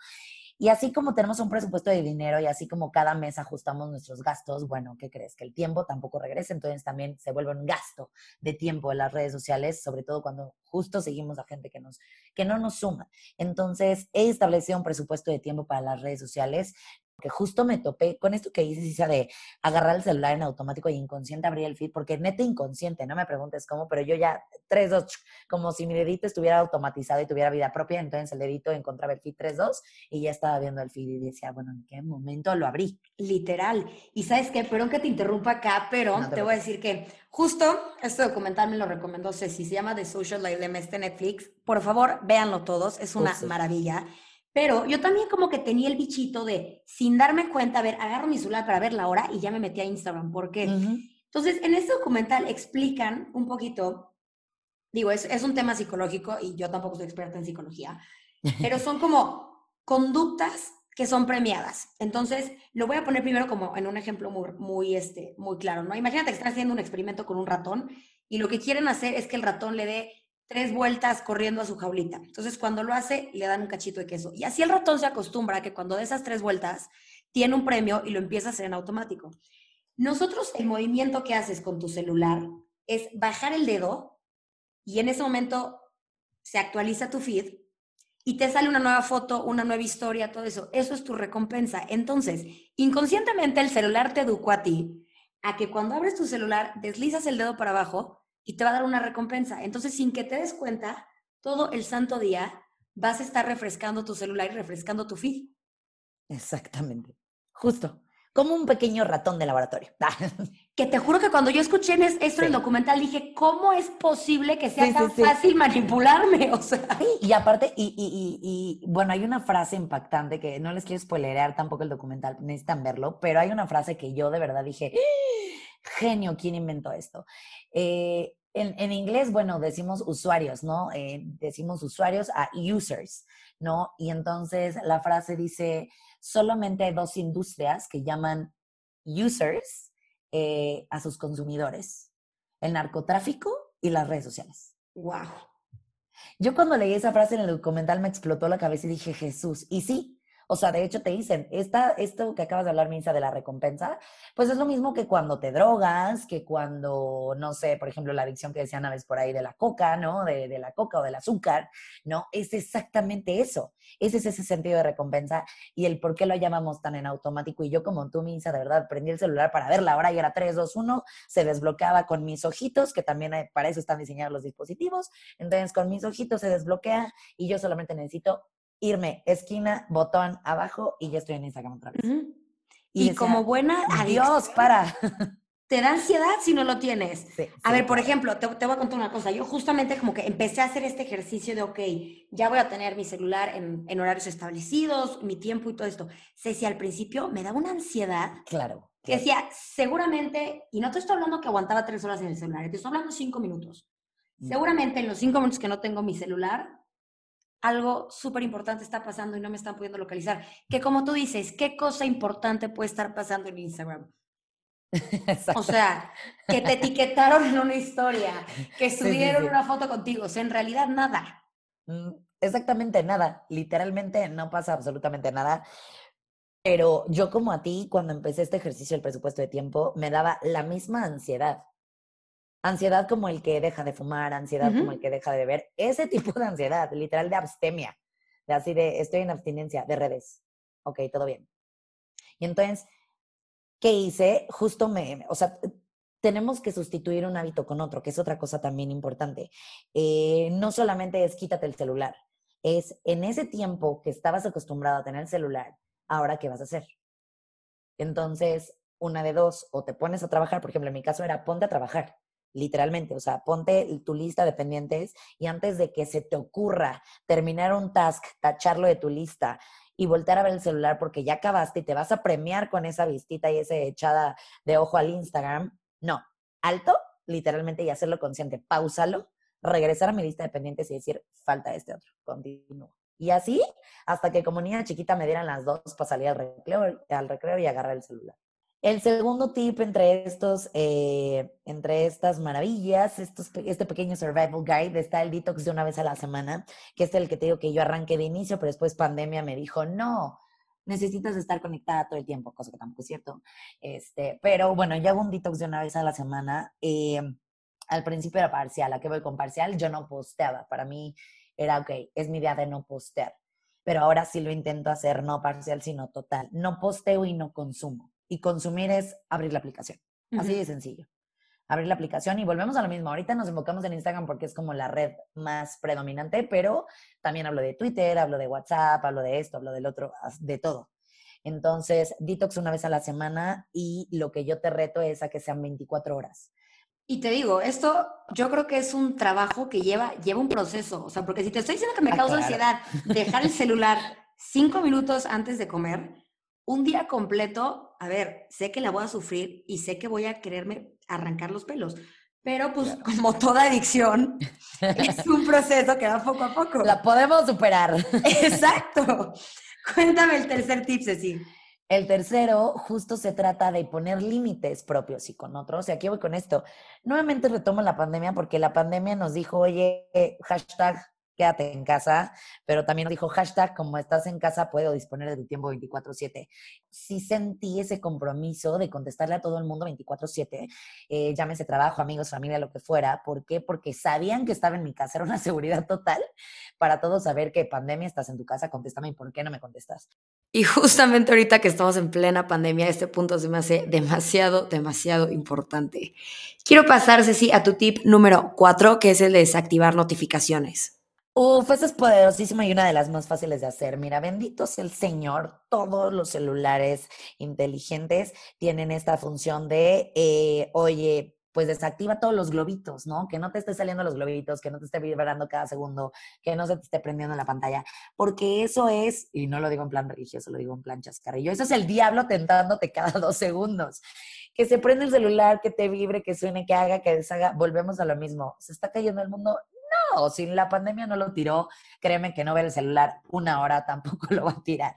Speaker 3: y así como tenemos un presupuesto de dinero y así como cada mes ajustamos nuestros gastos, bueno, ¿qué crees? Que el tiempo tampoco regresa, entonces también se vuelve un gasto de tiempo en las redes sociales, sobre todo cuando justo seguimos a gente que, nos, que no nos suma. Entonces, he establecido un presupuesto de tiempo para las redes sociales que justo me topé con esto que dices, Isa, de agarrar el celular en automático y inconsciente abrir el feed, porque neta inconsciente, no me preguntes cómo, pero yo ya, tres, dos, como si mi dedito estuviera automatizado y tuviera vida propia, entonces el dedito encontraba el feed 3, 2 y ya estaba viendo el feed y decía, bueno, ¿en qué momento lo abrí?
Speaker 2: Literal. Y sabes qué, perdón que te interrumpa acá, pero te, voy a decir que justo este documental me lo recomendó Ceci, se llama The Social Dilemma, este Netflix. Por favor, véanlo todos, es una maravilla. Pero yo también como que tenía el bichito de, sin darme cuenta, a ver, agarro mi celular para ver la hora y ya me metí a Instagram. ¿Por qué? Entonces, en este documental explican un poquito, digo, es, es un tema psicológico y yo tampoco soy experta en psicología, pero son como conductas que son premiadas. Entonces, lo voy a poner primero como en un ejemplo muy, muy, este, muy claro, ¿no? Imagínate que están haciendo un experimento con un ratón y lo que quieren hacer es que el ratón le dé tres vueltas corriendo a su jaulita. Entonces, cuando lo hace, le dan un cachito de queso. Y así el ratón se acostumbra a que cuando de esas tres vueltas tiene un premio y lo empieza a hacer en automático. Nosotros, el movimiento que haces con tu celular es bajar el dedo y en ese momento se actualiza tu feed y te sale una nueva foto, una nueva historia, todo eso. Eso es tu recompensa. Entonces, inconscientemente el celular te educó a ti a que cuando abres tu celular, deslizas el dedo para abajo y te va a dar una recompensa. Entonces, sin que te des cuenta, todo el santo día vas a estar refrescando tu celular y refrescando tu feed.
Speaker 3: Exactamente. Justo. Como un pequeño ratón de laboratorio.
Speaker 2: que te juro que cuando yo escuché esto en el documental dije, ¿cómo es posible que sea tan fácil manipularme? O sea.
Speaker 3: y aparte, y, y, y, bueno, hay una frase impactante que no les quiero spoilerear tampoco el documental, necesitan verlo, pero hay una frase que yo de verdad dije, genio, ¿quién inventó esto? Eh, en, inglés, bueno, decimos usuarios, ¿no? Eh, decimos usuarios a users, ¿no? Y entonces la frase dice, solamente hay dos industrias que llaman users eh, a sus consumidores, el narcotráfico y las redes sociales.
Speaker 2: ¡Wow!
Speaker 3: Yo cuando leí esa frase en el documental me explotó la cabeza y dije, Jesús, y sí, o sea, de hecho te dicen, esta, esto que acabas de hablar, Misa, de la recompensa, pues es lo mismo que cuando te drogas, que cuando, no sé, por ejemplo, la adicción que decían a veces por ahí de la coca, ¿no? De, de la coca o del azúcar, ¿no? Es exactamente eso. Ese es ese sentido de recompensa y el por qué lo llamamos tan en automático. Y yo como tú, Misa, de verdad, prendí el celular para ver la hora y era 3, 2, 1, se desbloqueaba con mis ojitos, que también para eso están diseñados los dispositivos. Entonces, con mis ojitos se desbloquea y yo solamente necesito irme, esquina, botón abajo y ya estoy en Instagram otra vez.
Speaker 2: Y, como buena
Speaker 3: adiós, para.
Speaker 2: Te da ansiedad si no lo tienes. a ver, por ejemplo, te, voy a contar una cosa. Yo justamente como que empecé a hacer este ejercicio de, ok, ya voy a tener mi celular en, en horarios establecidos, mi tiempo y todo esto. si al principio me daba una ansiedad.
Speaker 3: Claro.
Speaker 2: Que decía, seguramente, y no te estoy hablando que aguantaba tres horas en el celular, te estoy hablando cinco minutos. Seguramente en los cinco minutos que no tengo mi celular, algo súper importante está pasando y no me están pudiendo localizar. Que como tú dices, ¿qué cosa importante puede estar pasando en Instagram? O sea, que te etiquetaron en una historia, que subieron una foto contigo. O sea, en realidad nada.
Speaker 3: Mm, exactamente nada. Literalmente no pasa absolutamente nada. Pero yo como a ti, cuando empecé este ejercicio del presupuesto de tiempo, me daba la misma ansiedad. Ansiedad como el que deja de fumar, ansiedad como el que deja de beber, ese tipo de ansiedad, literal de abstemia, de así de estoy en abstinencia de redes. Ok, todo bien. Y entonces, ¿qué hice? Justo me, o sea, tenemos que sustituir un hábito con otro, que es otra cosa también importante. Eh, no solamente es quítate el celular, es en ese tiempo que estabas acostumbrado a tener el celular, ahora qué vas a hacer. Entonces, una de dos, o te pones a trabajar, por ejemplo, en mi caso era ponte a trabajar, literalmente, o sea, ponte tu lista de pendientes y antes de que se te ocurra terminar un task, tacharlo de tu lista y voltear a ver el celular porque ya acabaste y te vas a premiar con esa vistita y esa echada de ojo al Instagram, no, alto, literalmente y hacerlo consciente, pausalo, regresar a mi lista de pendientes y decir, falta este otro, continúo. Y así, hasta que como niña chiquita me dieran las dos para salir al recreo, al recreo y agarrar el celular. El segundo tip entre estos, eh, entre estas maravillas, este pequeño survival guide, está el detox de una vez a la semana, que es el que te digo que yo arranqué de inicio, pero después pandemia me dijo, no, necesitas estar conectada todo el tiempo, cosa que tampoco es cierto. Este, pero bueno, yo hago un detox de una vez a la semana. Eh, al principio era parcial, ¿a qué voy con parcial? Yo no posteaba, para mí era, ok, es mi idea de no postear, pero ahora sí lo intento hacer no parcial, sino total. No posteo y no consumo y consumir es abrir la aplicación. Así de sencillo. Abrir la aplicación y volvemos a lo mismo. Ahorita nos enfocamos en Instagram porque es como la red más predominante, pero también hablo de Twitter, hablo de WhatsApp, hablo de esto, hablo del otro, de todo. Entonces, detox una vez a la semana y lo que yo te reto es a que sean 24 horas.
Speaker 2: Y te digo, esto yo creo que es un trabajo que lleva, lleva un proceso. O sea, porque si te estoy diciendo que me ah, causa ansiedad dejar el celular cinco minutos antes de comer, un día completo, a ver, sé que la voy a sufrir y sé que voy a quererme arrancar los pelos. Pero pues como toda adicción, es un proceso que va poco a poco.
Speaker 3: La podemos superar.
Speaker 2: Exacto. Cuéntame el tercer tip, Ceci.
Speaker 3: El tercero, justo se trata de poner límites propios y con otros. Y aquí voy con esto. Nuevamente retomo la pandemia porque la pandemia nos dijo, oye, hashtag quédate en casa, pero también nos dijo hashtag, como estás en casa, puedo disponer de tu tiempo 24/7. Sí sentí ese compromiso de contestarle a todo el mundo 24/7, eh, llámese trabajo, amigos, familia, lo que fuera. ¿Por qué? Porque sabían que estaba en mi casa, era una seguridad total para todos saber que pandemia, estás en tu casa, contéstame y por qué no me contestas.
Speaker 2: Y justamente ahorita que estamos en plena pandemia, este punto se me hace demasiado, demasiado importante. Quiero pasar, Ceci, a tu tip número cuatro, que es el de desactivar notificaciones.
Speaker 3: Uf, esa es poderosísima y una de las más fáciles de hacer. Mira, bendito sea el Señor, todos los celulares inteligentes tienen esta función de, eh, oye, pues desactiva todos los globitos, ¿no? Que no te esté saliendo los globitos, que no te esté vibrando cada segundo, que no se te esté prendiendo la pantalla, porque eso es, y no lo digo en plan religioso, lo digo en plan chascarrillo, eso es el diablo tentándote cada dos segundos. Que se prende el celular, que te vibre, que suene, que haga, que deshaga, volvemos a lo mismo. ¿Se está cayendo el mundo? O si la pandemia no lo tiró, créeme que no ver el celular una hora tampoco lo va a tirar.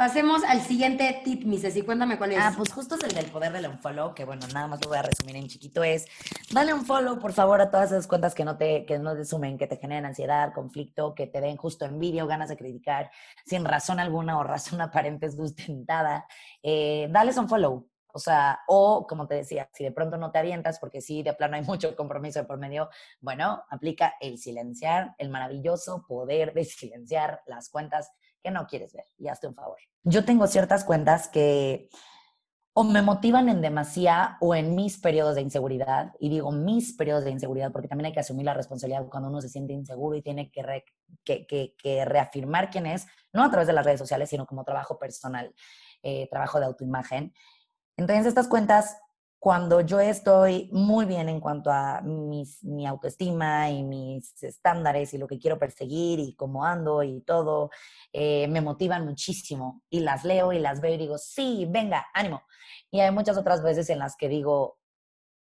Speaker 2: Pasemos al siguiente tip, Mises, y cuéntame cuál es.
Speaker 3: Ah, pues justo es el del poder del unfollow, que bueno, nada más lo voy a resumir en chiquito, es dale un follow, por favor, a todas esas cuentas que no te, que no te sumen, que te generen ansiedad, conflicto, que te den justo envidia o ganas de criticar, sin razón alguna o razón aparente sustentada. Eh, dales un follow, o sea, o como te decía, si de pronto no te avientas, porque sí, de plano hay mucho compromiso por medio, bueno, aplica el silenciar, el maravilloso poder de silenciar las cuentas que no quieres ver y hazte un favor. Yo tengo ciertas cuentas que o me motivan en demasía o en mis periodos de inseguridad, y digo mis periodos de inseguridad porque también hay que asumir la responsabilidad cuando uno se siente inseguro y tiene que, que, que, reafirmar quién es, no a través de las redes sociales, sino como trabajo personal, eh, trabajo de autoimagen. Entonces, estas cuentas, cuando yo estoy muy bien en cuanto a mi autoestima y mis estándares y lo que quiero perseguir y cómo ando y todo, eh, me motivan muchísimo y las leo y las veo y digo, sí, venga, ánimo. Y hay muchas otras veces en las que digo,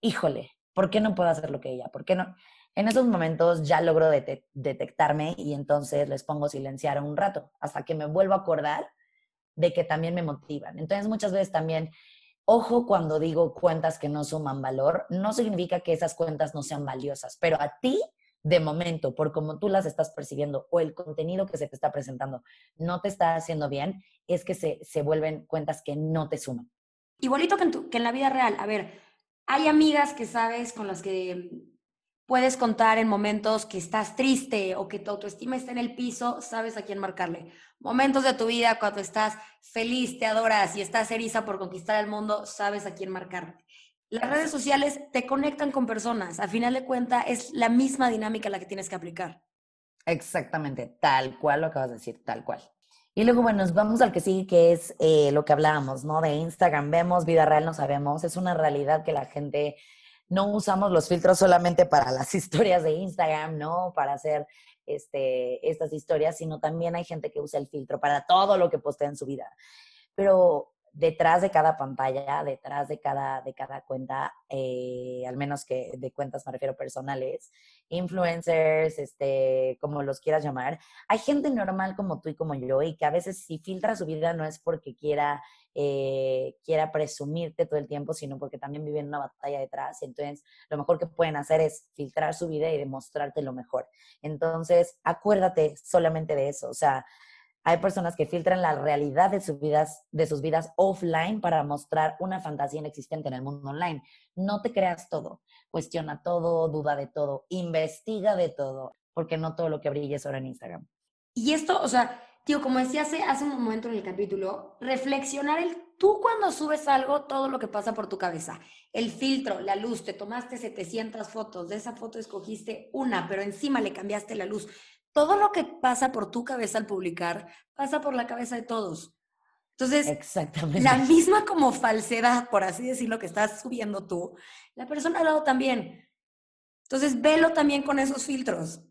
Speaker 3: híjole, ¿por qué no puedo hacer lo que ella? ¿Por qué no? En esos momentos ya logro detectarme y entonces les pongo silenciar un rato hasta que me vuelvo a acordar de que también me motivan. Entonces muchas veces también Ojo cuando digo cuentas que no suman valor, no significa que esas cuentas no sean valiosas, pero a ti, de momento, por como tú las estás percibiendo o el contenido que se te está presentando no te está haciendo bien, es que se, se vuelven cuentas que no te suman.
Speaker 2: Igualito que que en la vida real. A ver, hay amigas que sabes con las que puedes contar en momentos que estás triste o que tu autoestima está en el piso, sabes a quién marcarle. Momentos de tu vida cuando estás feliz, te adoras y estás eriza por conquistar el mundo, sabes a quién marcarle. Las redes sociales te conectan con personas. A final de cuentas, es la misma dinámica la que tienes que aplicar.
Speaker 3: Exactamente, tal cual lo acabas de decir, tal cual. Y luego, bueno, nos vamos al que sigue, que es eh, lo que hablábamos, ¿no? De Instagram, vemos, vida real no sabemos, es una realidad que la gente no usamos los filtros solamente para las historias de Instagram, ¿no? Para hacer este, estas historias, sino también hay gente que usa el filtro para todo lo que postea en su vida. Pero detrás de cada pantalla, detrás de cada, de cada cuenta, eh, al menos que de cuentas me refiero personales, influencers, este, como los quieras llamar, hay gente normal como tú y como yo y que a veces si filtra su vida no es porque quiera, eh, quiera presumirte todo el tiempo, sino porque también viven una batalla detrás. Entonces, lo mejor que pueden hacer es filtrar su vida y demostrarte lo mejor. Entonces, acuérdate solamente de eso. O sea, hay personas que filtran la realidad de sus vidas, de sus vidas offline para mostrar una fantasía inexistente en el mundo online. No te creas todo, cuestiona todo, duda de todo, investiga de todo, porque no todo lo que brille es ahora en Instagram.
Speaker 2: Y esto, o sea, tío, como decía hace, hace un momento en el capítulo, reflexionar el tú cuando subes algo, todo lo que pasa por tu cabeza. El filtro, la luz, te tomaste 700 fotos, de esa foto escogiste una, pero encima le cambiaste la luz todo lo que pasa por tu cabeza al publicar pasa por la cabeza de todos. Entonces,
Speaker 3: Exactamente.
Speaker 2: la misma como falsedad, por así decirlo, que estás subiendo tú, la persona al lado también. Entonces, velo también con esos filtros.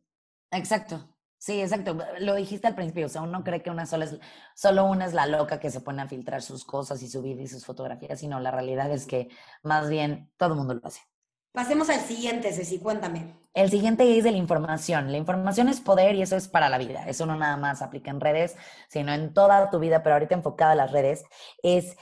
Speaker 3: Exacto. Sí, exacto. Lo dijiste al principio, o sea, uno cree que una sola es, solo una es la loca que se pone a filtrar sus cosas y subir y sus fotografías, sino la realidad es que más bien todo el mundo lo hace.
Speaker 2: Pasemos al siguiente, Ceci, cuéntame.
Speaker 3: El siguiente es de la información. La información es poder y eso es para la vida. Eso no nada más aplica en redes, sino en toda tu vida, pero ahorita enfocada a las redes. Es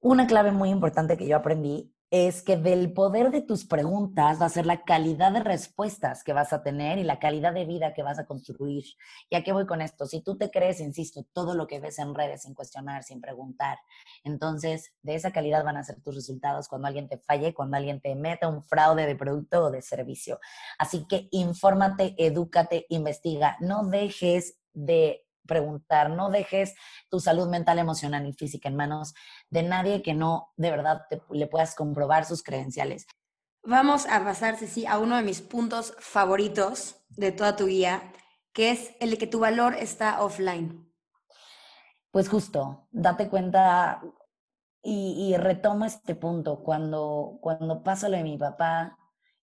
Speaker 3: una clave muy importante que yo aprendí es que del poder de tus preguntas va a ser la calidad de respuestas que vas a tener y la calidad de vida que vas a construir. ¿Y a qué voy con esto? Si tú te crees, insisto, todo lo que ves en redes sin cuestionar, sin preguntar, entonces de esa calidad van a ser tus resultados cuando alguien te falle, cuando alguien te meta un fraude de producto o de servicio. Así que infórmate, edúcate, investiga, no dejes de preguntar, no dejes tu salud mental, emocional y física en manos de nadie que no de verdad le puedas comprobar sus credenciales.
Speaker 2: Vamos a pasar, sí, a uno de mis puntos favoritos de toda tu guía, que es el de que tu valor está offline.
Speaker 3: Pues justo, date cuenta y, y retoma este punto. Cuando, cuando pasa lo de mi papá,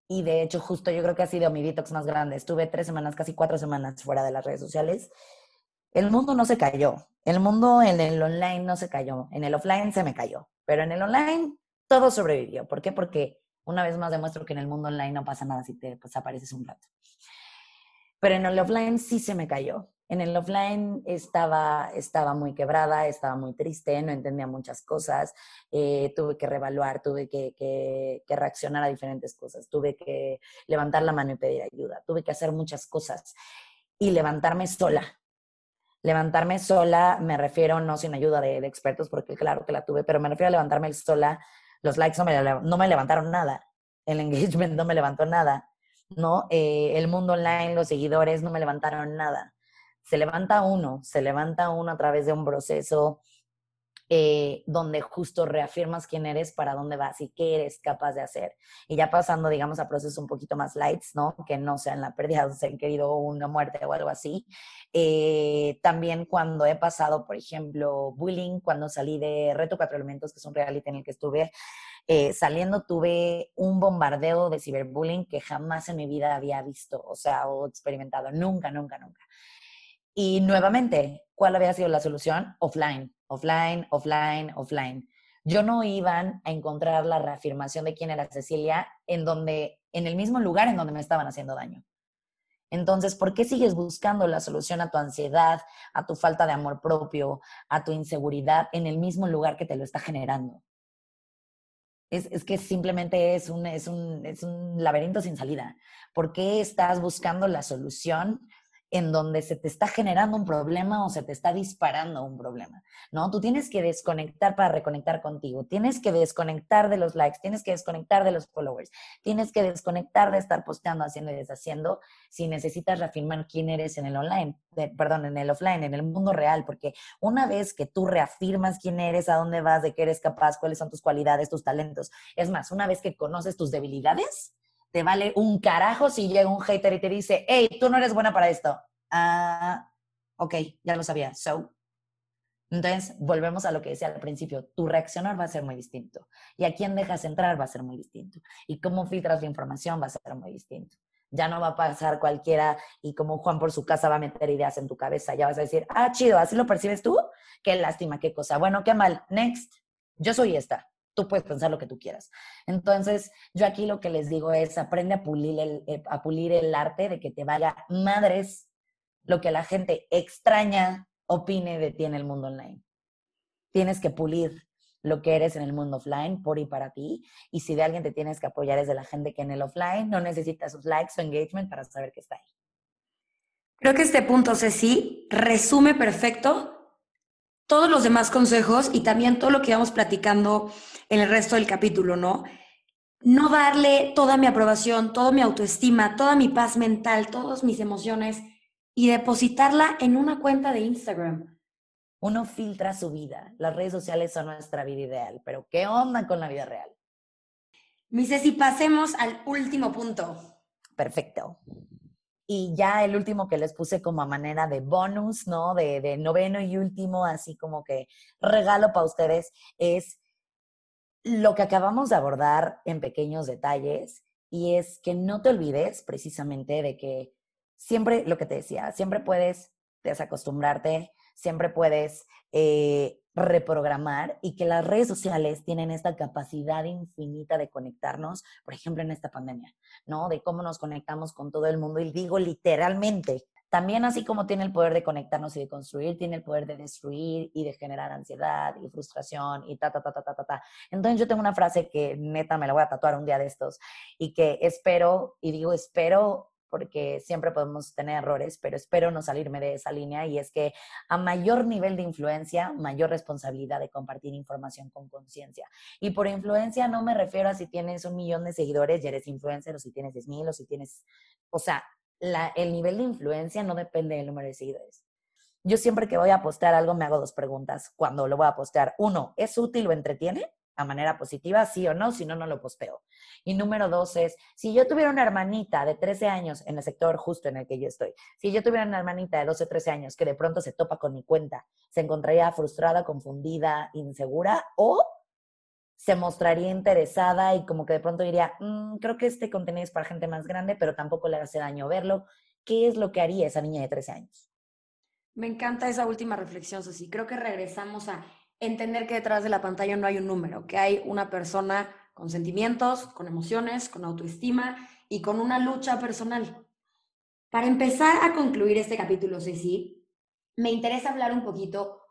Speaker 3: y de hecho justo yo creo que ha sido mi detox más grande, estuve tres semanas, casi cuatro semanas fuera de las redes sociales el mundo no se cayó. El mundo en el online no se cayó. En el offline se me cayó. Pero en el online todo sobrevivió. ¿Por qué? Porque una vez más demuestro que en el mundo online no pasa nada si te desapareces un rato. Pero en el offline sí se me cayó. En el offline estaba, estaba muy quebrada, estaba muy triste, no entendía muchas cosas, eh, tuve que reevaluar, tuve que, que, que, reaccionar a diferentes cosas, tuve que levantar la mano y pedir ayuda, tuve que hacer muchas cosas y levantarme sola, levantarme sola, me refiero no sin ayuda de, expertos, porque claro que la tuve, pero me refiero a levantarme sola. Los likes no me, no me levantaron nada, el engagement no me levantó nada, ¿no? Eh, el mundo online, los seguidores no me levantaron nada. Se levanta uno, se levanta uno a través de un proceso eh, donde justo reafirmas quién eres, para dónde vas y qué eres capaz de hacer. Y ya pasando, digamos, a procesos un poquito más lights, ¿no? Que no sean la pérdida de ser querido una muerte o algo así. Eh, también cuando he pasado, por ejemplo, bullying, cuando salí de Reto Cuatro Elementos, que es un reality en el que estuve, eh, saliendo tuve un bombardeo de ciberbullying que jamás en mi vida había visto, o sea, o experimentado, nunca, nunca, nunca. Y nuevamente, ¿cuál había sido la solución? Offline, offline, offline, offline. Yo no iban a encontrar la reafirmación de quién era Cecilia en donde, en el mismo lugar en donde me estaban haciendo daño. Entonces, ¿por qué sigues buscando la solución a tu ansiedad, a tu falta de amor propio, a tu inseguridad en el mismo lugar que te lo está generando? Es, es, que simplemente es un, es, un, es un laberinto sin salida. ¿Por qué estás buscando la solución en donde se te está generando un problema o se te está disparando un problema, ¿no? Tú tienes que desconectar para reconectar contigo, tienes que desconectar de los likes, tienes que desconectar de los followers, tienes que desconectar de estar posteando, haciendo y deshaciendo si necesitas reafirmar quién eres en el online, perdón, en el offline, en el mundo real, porque una vez que tú reafirmas quién eres, a dónde vas, de qué eres capaz, cuáles son tus cualidades, tus talentos, es más, una vez que conoces tus debilidades, te vale un carajo si llega un hater y te dice, hey, tú no eres buena para esto. Ah, ok, ya lo sabía. So, entonces, volvemos a lo que decía al principio, tu reaccionar va a ser muy distinto. Y a quién dejas entrar va a ser muy distinto. Y cómo filtras la información va a ser muy distinto. Ya no va a pasar cualquiera y como Juan por su casa va a meter ideas en tu cabeza, ya vas a decir, ah, chido, así lo percibes tú, qué lástima, qué cosa, bueno, qué mal, next, yo soy esta, tú puedes pensar lo que tú quieras. Entonces, yo aquí lo que les digo es, aprende a pulir el, eh, a pulir el arte de que te vaya madres lo que la gente extraña opine de ti en el mundo online. Tienes que pulir lo que eres en el mundo offline por y para ti. Y si de alguien te tienes que apoyar es de la gente que en el offline no necesita sus likes o engagement para saber que está ahí.
Speaker 2: Creo que este punto, Ceci, resume perfecto todos los demás consejos y también todo lo que íbamos platicando en el resto del capítulo, ¿no? No darle toda mi aprobación, toda mi autoestima, toda mi paz mental, todas mis emociones y depositarla en una cuenta de Instagram.
Speaker 3: Uno filtra su vida. Las redes sociales son nuestra vida ideal, pero ¿qué onda con la vida real?
Speaker 2: Mi Ceci, pasemos al último punto.
Speaker 3: Perfecto. Y ya el último que les puse como a manera de bonus, ¿no? De, de noveno y último, así como que regalo para ustedes, es lo que acabamos de abordar en pequeños detalles y es que no te olvides precisamente de que siempre lo que te decía, siempre puedes desacostumbrarte, siempre puedes eh, reprogramar y que las redes sociales tienen esta capacidad infinita de conectarnos, por ejemplo, en esta pandemia, ¿no? De cómo nos conectamos con todo el mundo y digo literalmente. También así como tiene el poder de conectarnos y de construir, tiene el poder de destruir y de generar ansiedad y frustración y ta, ta, ta, ta, ta, ta, ta. Entonces yo tengo una frase que neta me la voy a tatuar un día de estos y que espero, y digo espero porque siempre podemos tener errores, pero espero no salirme de esa línea y es que a mayor nivel de influencia, mayor responsabilidad de compartir información con conciencia. Y por influencia no me refiero a si tienes un millón de seguidores y eres influencer o si tienes 10 mil o si tienes, o sea, el nivel de influencia no depende del número de seguidores. Yo siempre que voy a postear algo me hago dos preguntas cuando lo voy a postear. Uno, ¿es útil o entretiene? A manera positiva, sí o no, si no, no lo posteo. Y número dos es, si yo tuviera una hermanita de 13 años en el sector justo en el que yo estoy, si yo tuviera una hermanita de 12 o 13 años que de pronto se topa con mi cuenta, se encontraría frustrada, confundida, insegura o se mostraría interesada y como que de pronto diría, mm, creo que este contenido es para gente más grande, pero tampoco le hace daño verlo. ¿Qué es lo que haría esa niña de 13 años?
Speaker 2: Me encanta esa última reflexión, Susi. Creo que regresamos a entender que detrás de la pantalla no hay un número, que hay una persona con sentimientos, con emociones, con autoestima y con una lucha personal. Para empezar a concluir este capítulo, Ceci, me interesa hablar un poquito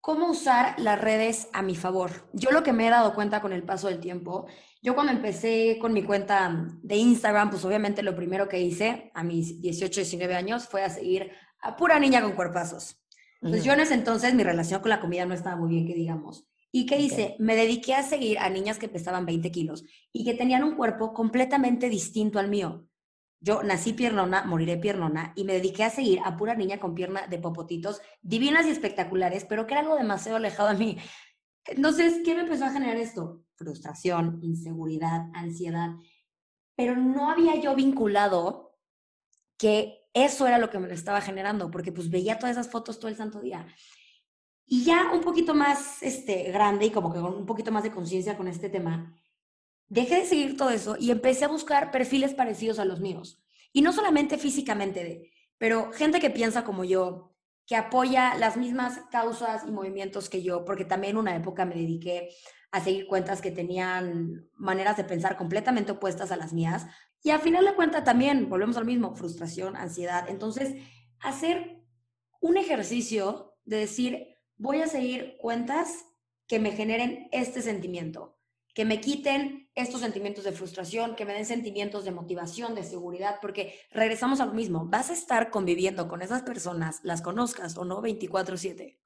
Speaker 2: cómo usar las redes a mi favor. Yo lo que me he dado cuenta con el paso del tiempo, yo cuando empecé con mi cuenta de Instagram, pues obviamente lo primero que hice a mis 18, 19 años fue a seguir a pura niña con cuerpazos. Entonces yo en ese entonces mi relación con la comida no estaba muy bien, que digamos. ¿Y qué hice? Me dediqué a seguir a niñas que pesaban 20 kilos y que tenían un cuerpo completamente distinto al mío. Yo nací piernona, moriré piernona y me dediqué a seguir a pura niña con pierna de popotitos, divinas y espectaculares, pero que era algo demasiado alejado a mí. Entonces, ¿qué me empezó a generar esto? Frustración, inseguridad, ansiedad. Pero no había yo vinculado que eso era lo que me lo estaba generando, porque pues veía todas esas fotos todo el santo día. Y ya un poquito más este, grande y como que con un poquito más de conciencia con este tema, dejé de seguir todo eso y empecé a buscar perfiles parecidos a los míos. Y no solamente físicamente, pero gente que piensa como yo, que apoya las mismas causas y movimientos que yo, porque también una época me dediqué a seguir cuentas que tenían maneras de pensar completamente opuestas a las mías, y al final de cuentas también, volvemos al mismo, frustración, ansiedad. Entonces, hacer un ejercicio de decir, voy a seguir cuentas que me generen este sentimiento, que me quiten estos sentimientos de frustración, que me den sentimientos de motivación, de seguridad, porque regresamos a lo mismo, vas a estar conviviendo con esas personas, las conozcas o no 24/7.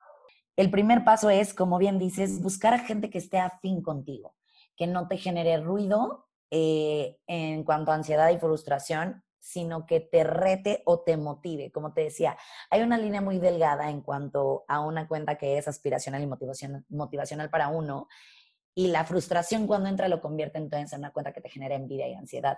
Speaker 3: El primer paso es, como bien dices, buscar a gente que esté afín contigo, que no te genere ruido eh, en cuanto a ansiedad y frustración, sino que te rete o te motive. Como te decía, hay una línea muy delgada en cuanto a una cuenta que es aspiracional y motivacional, motivacional para uno, y la frustración cuando entra lo convierte entonces en una cuenta que te genera envidia y ansiedad.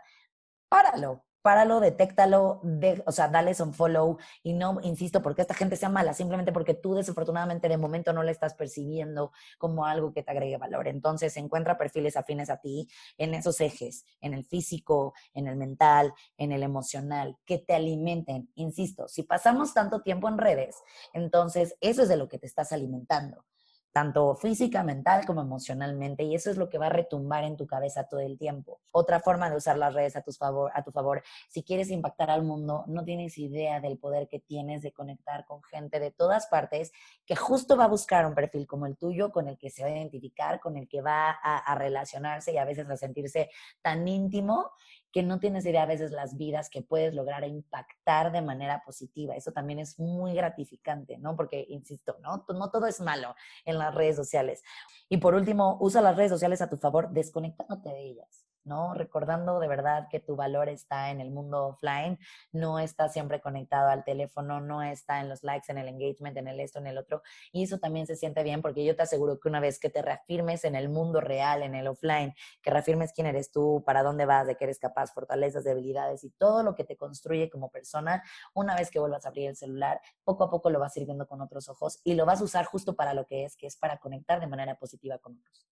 Speaker 3: páralo páralo, detéctalo, de, o sea, dale un follow y no, insisto, porque esta gente sea mala, simplemente porque tú desafortunadamente de momento no la estás percibiendo como algo que te agregue valor. Entonces, encuentra perfiles afines a ti en esos ejes, en el físico, en el mental, en el emocional, que te alimenten. Insisto, si pasamos tanto tiempo en redes, entonces eso es de lo que te estás alimentando tanto física, mental como emocionalmente, y eso es lo que va a retumbar en tu cabeza todo el tiempo. Otra forma de usar las redes a tu favor, a tu favor, si quieres impactar al mundo, no tienes idea del poder que tienes de conectar con gente de todas partes que justo va a buscar un perfil como el tuyo, con el que se va a identificar, con el que va a, a relacionarse y a veces a sentirse tan íntimo que no tienes idea a veces las vidas que puedes lograr impactar de manera positiva. Eso también es muy gratificante, ¿no? Porque, insisto, ¿no? No todo es malo en las redes sociales. Y por último, usa las redes sociales a tu favor, desconectándote de ellas. ¿No? Recordando de verdad que tu valor está en el mundo offline, no está siempre conectado al teléfono, no está en los likes, en el engagement, en el esto, en el otro. Y eso también se siente bien porque yo te aseguro que una vez que te reafirmes en el mundo real, en el offline, que reafirmes quién eres tú, para dónde vas, de qué eres capaz, fortalezas, debilidades y todo lo que te construye como persona, una vez que vuelvas a abrir el celular, poco a poco lo vas a ir viendo con otros ojos y lo vas a usar justo para lo que es, que es para conectar de manera positiva con otros.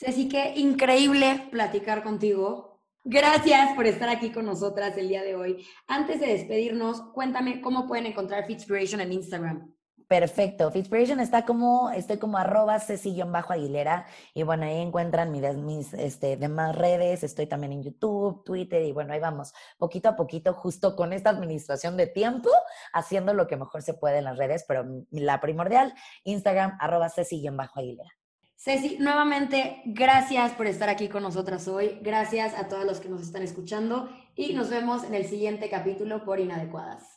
Speaker 2: Ceci, qué increíble platicar contigo. Gracias por estar aquí con nosotras el día de hoy. Antes de despedirnos, cuéntame cómo pueden encontrar Fitspiration en Instagram.
Speaker 3: Perfecto. Fitspiration está como, estoy como arroba bajo aguilera y bueno, ahí encuentran mis, mis este, demás redes, estoy también en YouTube, Twitter y bueno, ahí vamos, poquito a poquito, justo con esta administración de tiempo, haciendo lo que mejor se puede en las redes, pero la primordial, Instagram, arroba bajo aguilera
Speaker 2: Ceci, nuevamente, gracias por estar aquí con nosotras hoy. Gracias a todos los que nos están escuchando y nos vemos en el siguiente capítulo por Inadecuadas.